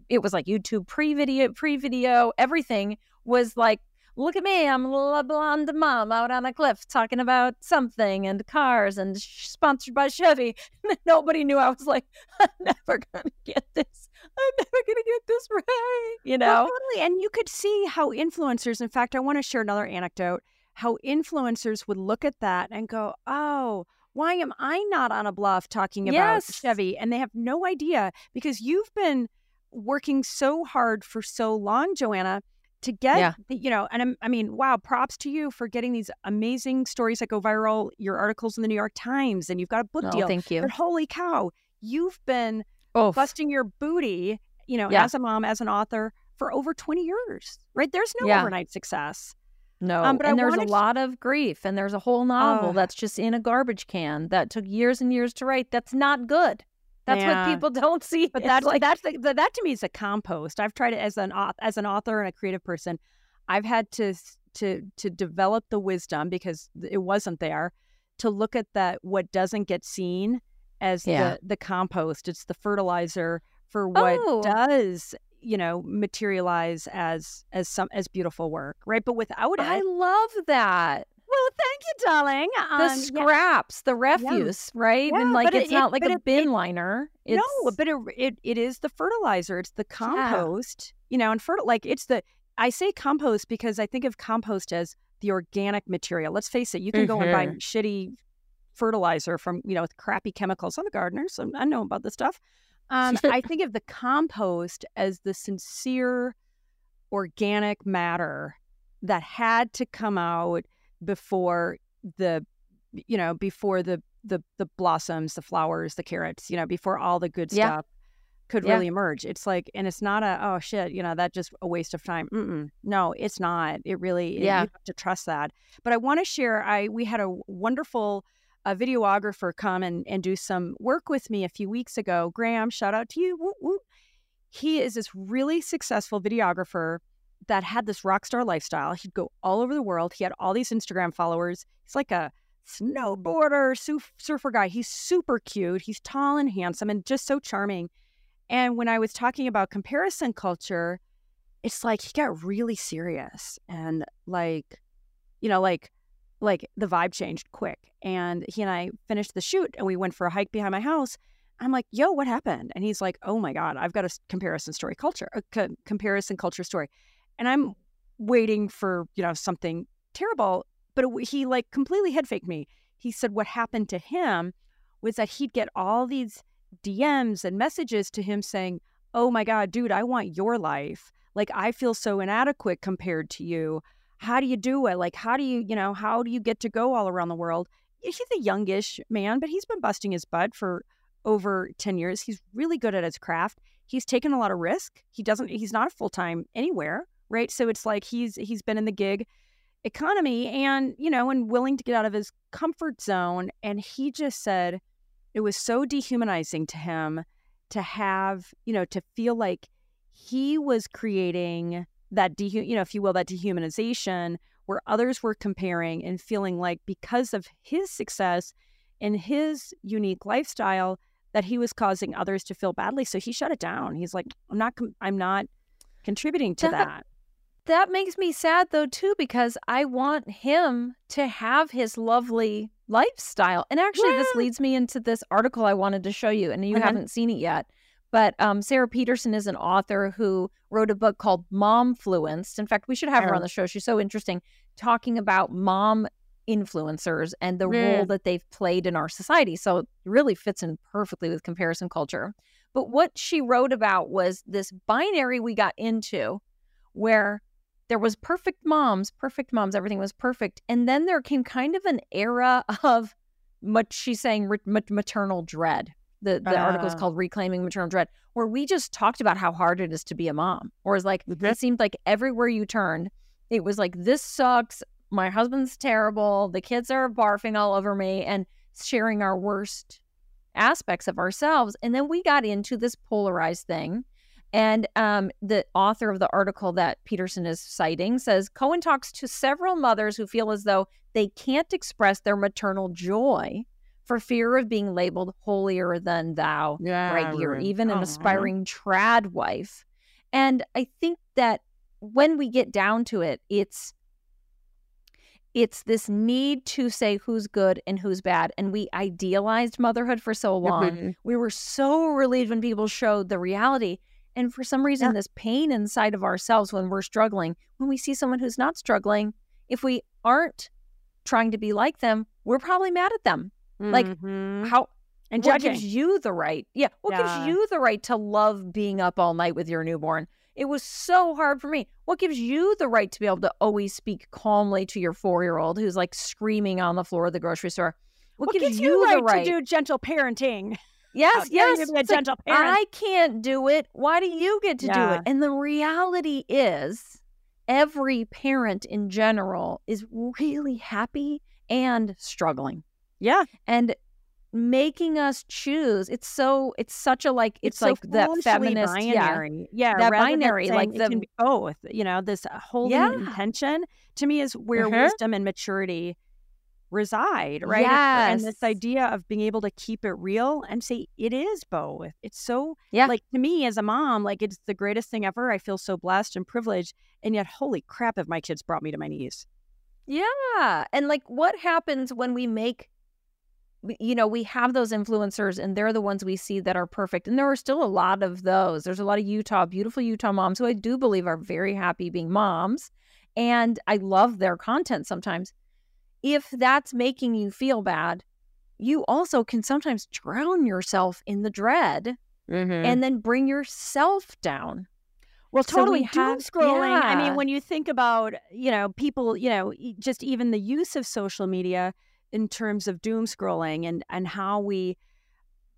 it was like YouTube pre-video, pre-video, everything was like, look at me, I'm a blonde mom out on a cliff talking about something and cars and sh- sponsored by Chevy. [LAUGHS] Nobody knew. I was like, [LAUGHS] I'm never gonna get this. I'm never gonna get this right. You
Well,
know?
totally. And you could see how influencers, in fact, I want to share another anecdote, how influencers would look at that and go, oh, why am I not on a bluff talking about
Yes.
Chevy? And they have no idea because you've been working so hard for so long, Joanna, to get,
Yeah.
the- you know, and I'm- I mean, wow, props to you for getting these amazing stories that go viral, your articles in the New York Times, and you've got a book
No,
deal.
thank you.
But holy cow, you've been
Oh,
busting your booty, you know,
Yeah.
as a mom, as an author for over 20 years, right? There's no
Yeah.
overnight success.
No,
Um, but I
and there's a
wanted to-
lot of grief, and there's a whole novel
Oh.
that's just in a garbage can that took years and years to write. That's not good. That's
Yeah.
what people [LAUGHS] don't see.
But that's
like,
that's the, that to me is a compost. I've tried it as an as an author and a creative person. I've had to to to develop the wisdom because it wasn't there to look at that what doesn't get seen as
Yeah.
the the compost. It's the fertilizer for what
Oh.
does you know materialize as as some as beautiful work, right? But without it,
I love that.
well, thank you, darling.
The
Um, yeah.
scraps, the refuse, right?
Yeah,
and like
but it-
it's not like a
it-
bin
it-
liner. It's,
No, but it, it it is the fertilizer. It's the compost. You know, and fertil like it's the I say compost because I think of compost as the organic material. Let's face it, you can go and buy
Mhm.
shitty fertilizer from you know with crappy chemicals. I'm a gardener, so I know about this stuff. Um, [LAUGHS] I think of the compost as the sincere organic matter that had to come out before the you know before the the the blossoms the flowers the carrots you know before all the good
Yeah.
stuff could
Yeah.
really emerge it's like and it's not a oh shit you know that just a waste of time Mm-mm. no it's not it really it-
Yeah.
you have to trust that but i want to share i we had a wonderful uh, videographer come and, and do some work with me a few weeks ago graham shout out to you Woo, woo. he is this really successful videographer that had this rock star lifestyle. He'd go all over the world. He had all these Instagram followers. He's like a snowboarder, surf, surfer guy. He's super cute. He's tall and handsome and just so charming. And when I was talking about comparison culture, it's like he got really serious and like, you know, like, like the vibe changed quick. And he and I finished the shoot and we went for a hike behind my house. I'm like, yo, what happened? And he's like, oh my God, I've got a comparison story culture, a co- comparison culture story. And I'm waiting for, you know, something terrible. But he like completely head faked me. He said what happened to him was that he'd get all these DMs and messages to him saying, oh my God, dude, I want your life. Like, I feel so inadequate compared to you. How do you do it? Like, how do you, you know, how do you get to go all around the world? He's a youngish man, but he's been busting his butt for over 10 years. He's really good at his craft. He's taken a lot of risk. He doesn't, he's not a full time anywhere, right? So it's like he's, he's been in the gig economy and, you know, and willing to get out of his comfort zone. And he just said it was so dehumanizing to him to have, you know, to feel like he was creating that, de- you know, if you will, that dehumanization where others were comparing and feeling like because of his success and his unique lifestyle that he was causing others to feel badly. So he shut it down. He's like, I'm not, com- I'm not contributing to that, that.
That makes me sad though too because I want him to have his lovely lifestyle. And actually, yeah. this leads me into this article I wanted to show you, and you okay. haven't seen it yet. But um, Sara Petersen is an author who wrote a book called Momfluenced. In fact, we should have her on the show. She's so interesting, talking about mom influencers and the yeah. role that they've played in our society. So it really fits in perfectly with comparison culture. But what she wrote about was this binary we got into where there was perfect moms, perfect moms, everything was perfect. And then there came kind of an era of much she's saying maternal dread. The the uh, article is ah. called Reclaiming Maternal Dread, where we just talked about how hard it is to be a mom. Or it's like it seemed like everywhere you turned, it was like this sucks. My husband's terrible. The kids are barfing all over me and sharing our worst aspects of ourselves. And then we got into this polarized thing and um, the author of the article that Petersen is citing says Cohen talks to several mothers who feel as though they can't express their maternal joy for fear of being labeled holier than thou, yeah, right? You're even an uh-huh. aspiring trad wife. And I think that when we get down to it, it's it's this need to say who's good and who's bad. And we idealized motherhood for so long. Mm-hmm. We were so relieved when people showed the reality. And for some reason, yeah. this pain inside of ourselves when we're struggling, when we see someone who's not struggling, if we aren't trying to be like them, we're probably mad at them. Mm-hmm. Like how and what judging. gives you the right? Yeah, what yeah. gives you the right to love being up all night with your newborn? It was so hard for me. What gives you the right to be able to always speak calmly to your four year old who's like screaming on the floor of the grocery store?
What, what gives, gives, you, the right, to do gentle parenting?
Yes, yes. a gentle like, I can't do it. Why do you get to yeah. do it? And the reality is, every parent in general is really happy and struggling.
Yeah.
And making us choose it's so it's such a like it's, it's like so that feminist
binary
yeah, yeah that binary like
the both you know this holy yeah. intention to me is where uh-huh. wisdom and maturity reside, right?
Yes.
And this idea of being able to keep it real and say it is both. It's so yeah. like to me as a mom, like it's the greatest thing ever. I feel so blessed and privileged. And yet, holy crap, if my kids brought me to my knees.
Yeah. And like what happens when we make you know, we have those influencers and they're the ones we see that are perfect. And there are still a lot of those. There's a lot of Utah, beautiful Utah moms who I do believe are very happy being moms. And I love their content sometimes if that's making you feel bad, you also can sometimes drown yourself in the dread mm-hmm. and then bring yourself down.
Well, totally. So we doom scrolling. Yeah. I mean, when you think about, you know, people, you know, just even the use of social media in terms of doom scrolling and and how we,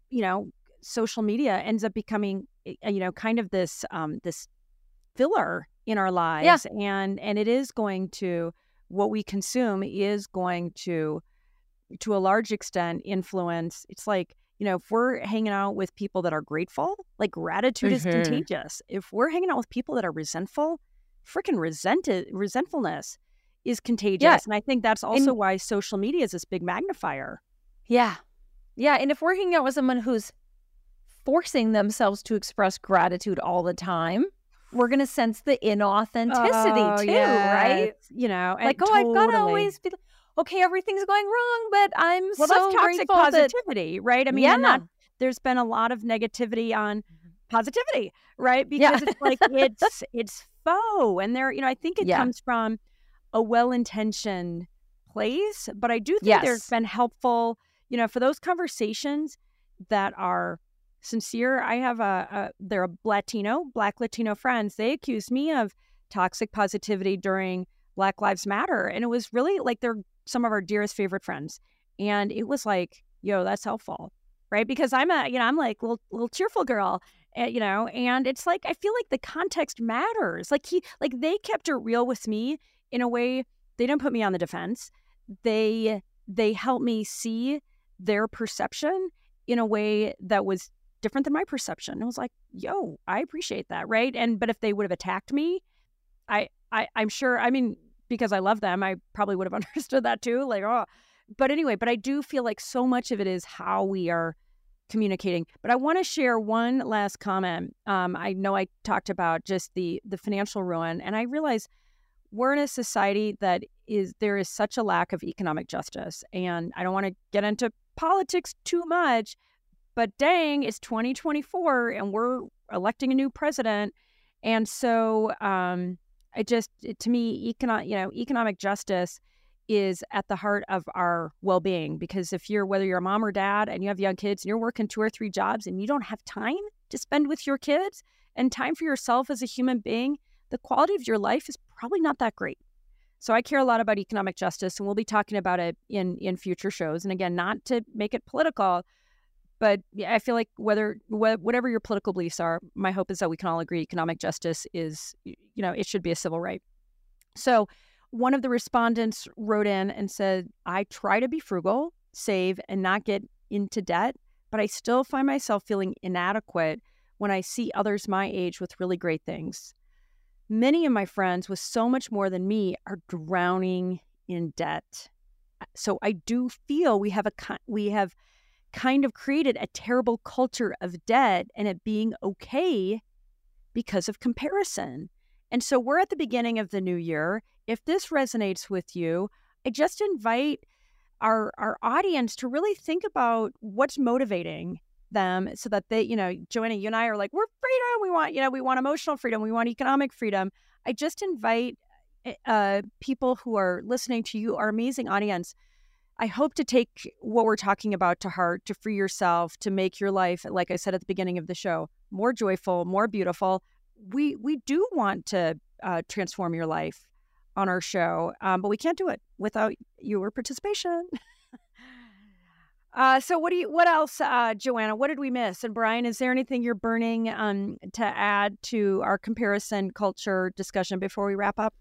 you know, social media ends up becoming, eh, you know, kind of this um this filler in our lives, yeah. and and it is going to what we consume is going to to a large extent influence it's like you know if we're hanging out with people that are grateful like gratitude mm-hmm. is contagious if we're hanging out with people that are resentful freaking resented resentfulness is contagious yeah. and i think that's also and, why social media is this big magnifier
yeah yeah and if we're hanging out with someone who's forcing themselves to express gratitude all the time we're gonna sense the inauthenticity oh, too, yes. right?
You know,
like oh, totally. I've got to always be okay. Everything's going wrong, but I'm
well,
so
that's toxic positivity,
that...
right? I mean, yeah. That, there's been a lot of negativity on mm-hmm. positivity, right? Because yeah. it's like [LAUGHS] it's it's faux, and there, you know, I think it yeah. comes from a well-intentioned place, but I do think yes. there's been helpful, you know, for those conversations that are sincere. I have a, a they're a Latino, Black Latino friends. They accused me of toxic positivity during Black Lives Matter, and it was really like they're some of our dearest favorite friends. And it was like, yo, that's helpful, right? Because I'm a, you know, I'm like little little cheerful girl, uh, you know, and it's like I feel like the context matters. Like he, like they kept it real with me in a way they didn't put me on the defense. They they helped me see their perception in a way that was different than my perception. I was like, yo, I appreciate that, right? And but if they would have attacked me, I, I I'm sure. I mean, because I love them, I probably would have [LAUGHS] understood that too. Like, oh, but anyway, but I do feel like so much of it is how we are communicating. But I want to share one last comment. Um, I know I talked about just the the financial ruin, and I realize we're in a society that is there is such a lack of economic justice, and I don't want to get into politics too much, but dang, it's 2024 and we're electing a new president. And so um, it just, it, to me, economic, you know, economic justice is at the heart of our well-being because if you're whether you're a mom or dad and you have young kids and you're working two or three jobs and you don't have time to spend with your kids and time for yourself as a human being the quality of your life is probably not that great so i care a lot about economic justice and we'll be talking about it in in future shows and again not to make it political but I feel like whether wh- whatever your political beliefs are, my hope is that we can all agree economic justice is, you know, it should be a civil right. So one of the respondents wrote in and said, I try to be frugal, save, and not get into debt, but I still find myself feeling inadequate when I see others my age with really great things. Many of my friends with so much more than me are drowning in debt. So I do feel we have a we have kind of created a terrible culture of debt and it being okay because of comparison. And so we're at the beginning of the new year. If this resonates with you, I just invite our our audience to really think about what's motivating them so that they, you know, Joanna, you and I are like, we're freedom. We want, you know, we want emotional freedom. We want economic freedom. I just invite eh, uh, people who are listening to you, our amazing audience, I hope to take what we're talking about to heart, to free yourself, to make your life, like I said at the beginning of the show, more joyful, more beautiful. We we do want to uh, transform your life on our show, um, but we can't do it without your participation. [LAUGHS] uh, so what do you? What else, uh, Joanna? What did we miss? And Brian, is there anything you're burning um, to add to our comparison culture discussion before we wrap up?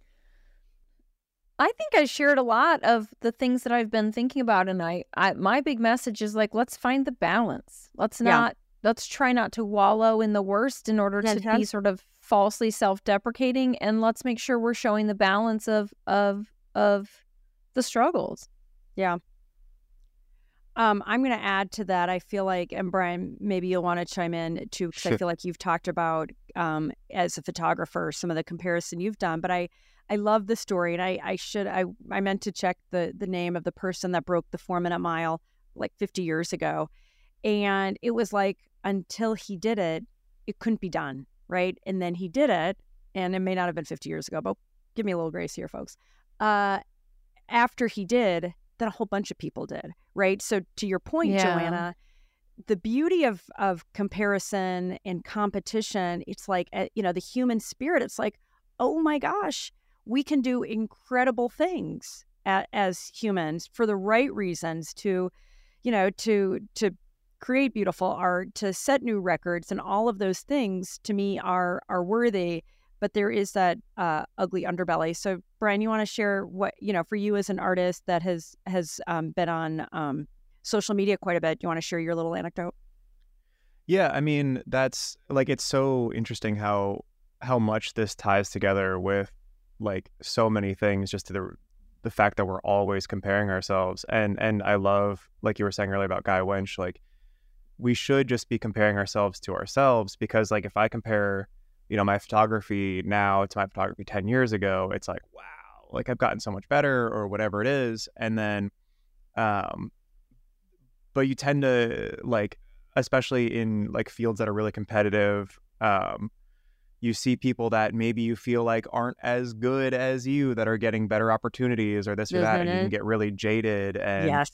I think I shared a lot of the things that I've been thinking about, and I, I my big message is like, let's find the balance. Let's not, yeah. let's try not to wallow in the worst in order to be sort of falsely self-deprecating, and let's make sure we're showing the balance of of of the struggles.
Yeah. Um, I'm going to add to that. I feel like, and Brian, maybe you'll want to chime in too, because I feel like you've talked about um, as a photographer some of the comparison you've done, but I I love the story, and I, I should I I meant to check the the name of the person that broke the four minute mile like 50 years ago, and it was like until he did it, it couldn't be done, right? And then he did it, and it may not have been 50 years ago, but give me a little grace here, folks. Uh, after he did, then a whole bunch of people did, right? So to your point, yeah. Joanna, the beauty of of comparison and competition, it's like eh, you know the human spirit. It's like, oh my gosh, we can do incredible things as humans for the right reasons to you know to to create beautiful art to set new records and all of those things to me are are worthy but there is that uh, ugly underbelly. So brian you want to share what you know for you as an artist that has has um, been on um, social media quite a bit you want to share your little anecdote?
Yeah i mean that's like it's so interesting how how much this ties together with like so many things just to the the fact that we're always comparing ourselves. And and I love like you were saying earlier about Guy Winch like we should just be comparing ourselves to ourselves because like if I compare you know my photography now to my photography 10 years ago it's like wow like I've gotten so much better or whatever it is and then um but you tend to like especially in like fields that are really competitive um you see people that maybe you feel like aren't as good as you that are getting better opportunities or this or that and you can mm-hmm. get really jaded and
yes.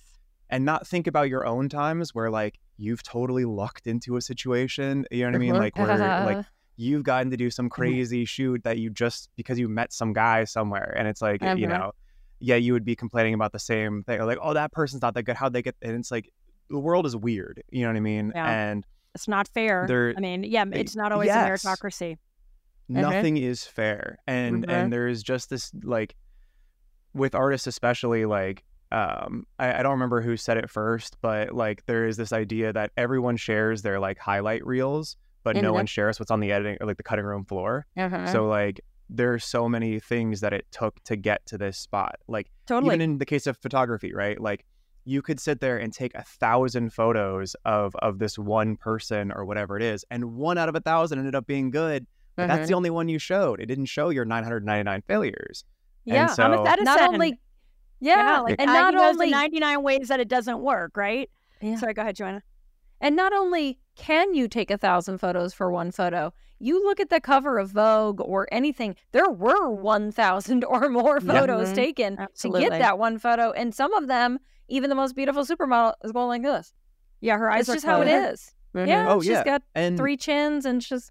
and not think about your own times where like you've totally lucked into a situation you know what i mean like where like you've gotten to do some mm-hmm. crazy shoot that you just because you met some guy somewhere and it's like you know yeah you would be complaining about the same thing or like oh that person's not that good how'd they get and it's like the world is weird you know what i mean
yeah.
and
it's not fair. I mean, yeah, it's not always yes. a meritocracy.
Mm-hmm. Nothing is fair, and mm-hmm. and there is just this like with artists especially like um I, I don't remember who said it first but like there is this idea that everyone shares their like highlight reels but
In
no
the-
one shares what's on the editing or like the cutting room floor
Uh-huh.
so like there are so many things that it took to get to this spot like
Totally.
even in the case of photography right like you could sit there and take a thousand photos of of this one person or whatever it is and one out of a thousand ended up being good but
Uh-huh.
that's the only one you showed it didn't show your 999 failures and
yeah.
so-
Thomas Edison.
not only yeah,
like
and not
he
only
99 ways that it doesn't work, right?
Yeah.
Sorry, go ahead, Joanna.
And not only can you take a thousand photos for one photo, you look at the cover of Vogue or anything, there were 1,000 [LAUGHS] or more photos
Mhm.
taken to get that one photo. And some of them, even the most beautiful supermodel, is going like this.
Yeah, her eyes
It's
are
just how it is.
closed.
is.
Mhm.
Yeah,
Oh,
she's
yeah.
got
and
three chins and she's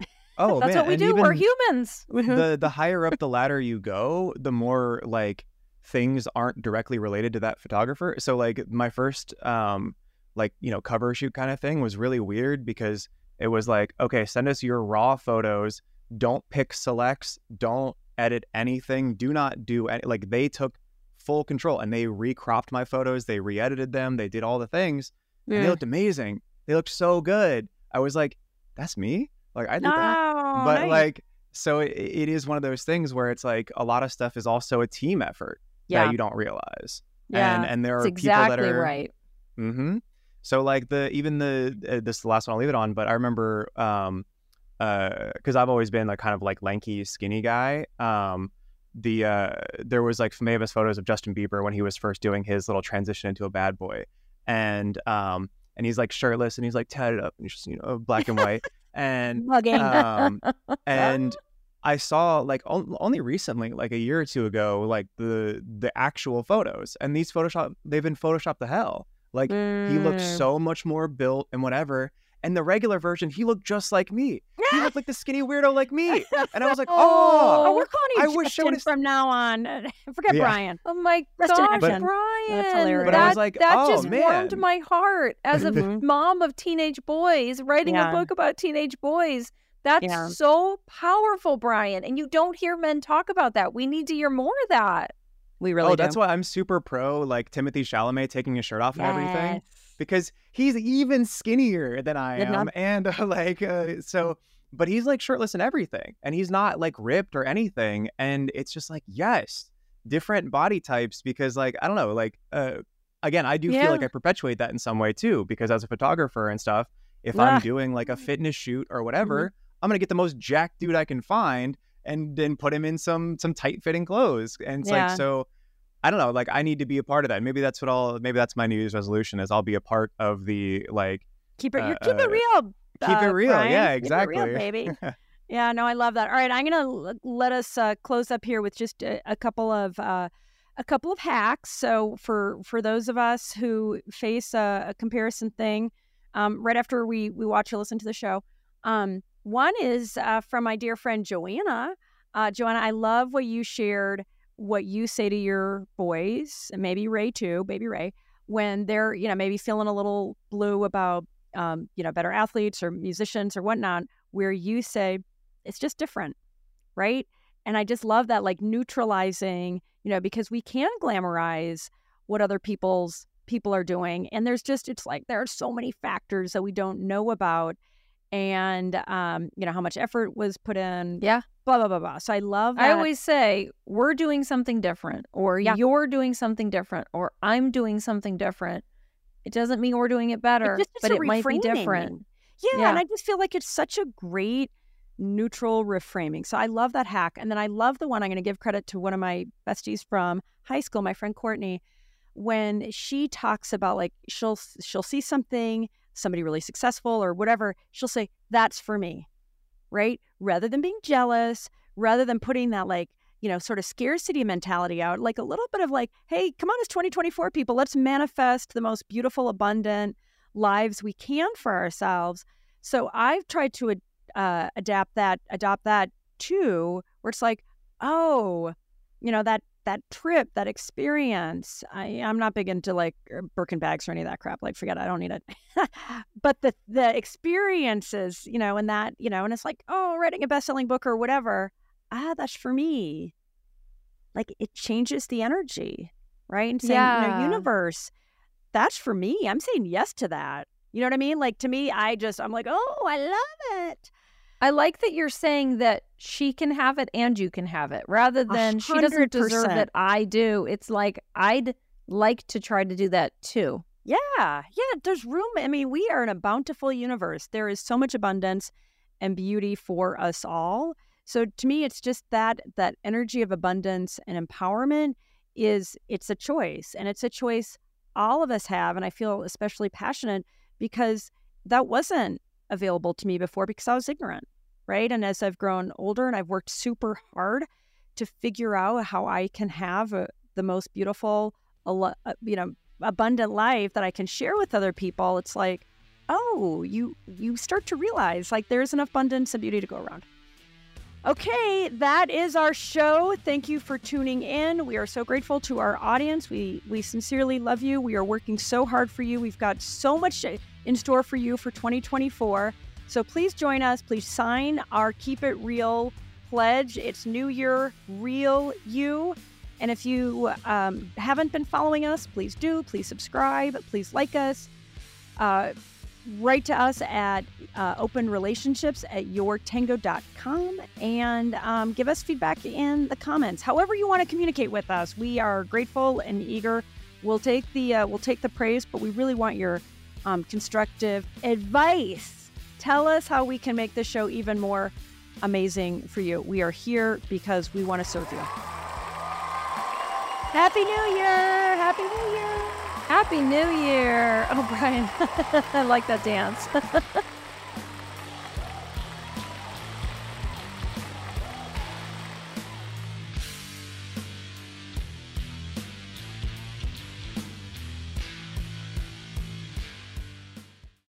[LAUGHS]
oh
that's
man
what we
and
do. We're humans.
the the higher up the ladder you go, the more like things aren't directly related to that photographer. So like my first um like you know cover shoot kind of thing was really weird because it was like okay, send us your raw photos. Don't pick selects. Don't edit anything. Do not do any like they took full control and they recropped my photos. They re-edited them. They did all the things. And they looked amazing. They looked so good. I was like, that's me. Like I did that
Oh,
but
nice.
like so it, it is one of those things where it's like a lot of stuff is also a team effort
yeah,
that you don't realize
yeah.
and and there
That's
are people that
exactly
are
right.
hmm so like the even the uh, this is the last one i'll leave it on but i remember um uh because i've always been like kind of like lanky skinny guy um the uh there was like famous photos of justin bieber when he was first doing his little transition into a bad boy. And um and he's like shirtless and he's like tatted up and he's just you know black and white. [LAUGHS] And um, [LAUGHS] and I saw like on- only recently, like a year or two ago, like the the actual photos, and these Photoshop they've been Photoshopped to hell. Like he looked
Mm.
so much more built and whatever. And the regular version, he looked just like me. He looked like the skinny weirdo like me. [LAUGHS] And I was like,
oh,
oh,
we're calling you
I wish I
Justin from now on. [LAUGHS] Forget
Yeah.
Brian.
Oh my
Rest in
gosh. Brian!
That's hilarious.
But I was
That-
like,
that
oh,
just warmed my heart as a [LAUGHS]
Mhm.
mom of teenage boys writing
Yeah.
a book about teenage boys. That's
Yeah.
so powerful, Brian. And you don't hear men talk about that. We need to hear more of that.
We really
oh,
do.
that's why I'm super pro like Timothée Chalamet taking his shirt off and everything. Because he's even skinnier than I am, and uh, [LAUGHS] like uh, so. But he's like shirtless and everything, and he's not like ripped or anything, and it's just like yes, different body types because like I don't know, like uh, again, I do feel like I perpetuate that in some way too because as a photographer and stuff, if
Ah.
I'm doing like a fitness shoot or whatever, I'm gonna get the most jacked dude I can find and then put him in some some tight fitting clothes, and it's
Yeah.
like so. I don't know. Like, I need to be a part of that. Maybe that's what I'll. Maybe that's my New Year's resolution is I'll be a part of the like.
Keep it. you
uh,
keep it
uh,
real.
keep it
uh,
real.
Brian.
Yeah,
Keep it real,
exactly.
baby. [LAUGHS] Yeah, no, I love that. All right, I'm gonna l- let us uh, close up here with just a, a couple of uh, a couple of hacks. So for for those of us who face a, a comparison thing, um, right after we we watch or listen to the show, um, one is uh, from my dear friend Joanna. Uh, Joanna, I love what you shared. What you say to your boys, and maybe Ray too, baby Ray, when they're you know maybe feeling a little blue about um, you know better athletes or musicians or whatnot where you say it's just different, right? And I just love that, like neutralizing, you know, because we can glamorize what other people's people are doing, and there's just it's like there are so many factors that we don't know about, and um, you know how much effort was put in,
Yeah.
blah blah blah blah. So I love that.
I always say, we're doing something different, or
Yeah.
you're doing something different, or I'm doing something different. It doesn't mean we're doing it better,
just-
but it might be different.
Yeah,
Yeah.
and I just feel like it's such a great neutral reframing. So I love that hack. And then I love the one I'm going to give credit to one of my besties from high school, my friend Courtney, when she talks about like she'll she'll see something, somebody really successful or whatever, she'll say that's for me. Right? Rather than being jealous, rather than putting that like you know, sort of scarcity mentality out, like a little bit of like, hey, come on, it's 2024, people. Let's manifest the most beautiful, abundant lives we can for ourselves. So I've tried to uh, adapt that, adopt that too, where it's like, oh, you know, that that trip, that experience. I, I'm not big into like er, Birkin bags or any of that crap. Like, forget it, I don't need it. [LAUGHS] but the the experiences, you know, and that, you know, and it's like, oh, writing a best selling book or whatever. Ah, that's for me. like it changes the energy, right? And saying, you know,
Yeah.
universe, that's for me. I'm saying yes to that. You know what I mean? Like to me, I just I'm like, oh, I love it.
I like that you're saying that she can have it and you can have it rather than she doesn't deserve it. I do. It's like I'd like to try to do that too.
Yeah, yeah. There's room. I mean, we are in a bountiful universe. There is so much abundance and beauty for us all. So to me, it's just that that energy of abundance and empowerment is it's a choice, and it's a choice all of us have. And I feel especially passionate because that wasn't available to me before because I was ignorant, right? And as I've grown older and I've worked super hard to figure out how I can have a, the most beautiful, uh, you know, abundant life that I can share with other people, it's like, oh, you you start to realize like there's enough abundance and beauty to go around. Okay, that is our show. Thank you for tuning in. We are so grateful to our audience. We we sincerely love you. We are working so hard for you. We've got so much in store for you for 2024. So please join us. Please sign our Keep It Real pledge. It's New Year Real You. And if you um, haven't been following us, please do. Please subscribe. Please like us. Uh, write to us at uh, openrelationships at yourtango.com and um, give us feedback in the comments. However you want to communicate with us, we are grateful and eager. We'll take the uh, we'll take the praise, but we really want your um, constructive advice. Tell us how we can make this show even more amazing for you. We are here because we want to serve you. Happy New Year! Happy New Year!
Happy New Year. Oh, Brian, [LAUGHS] I like that dance. [LAUGHS]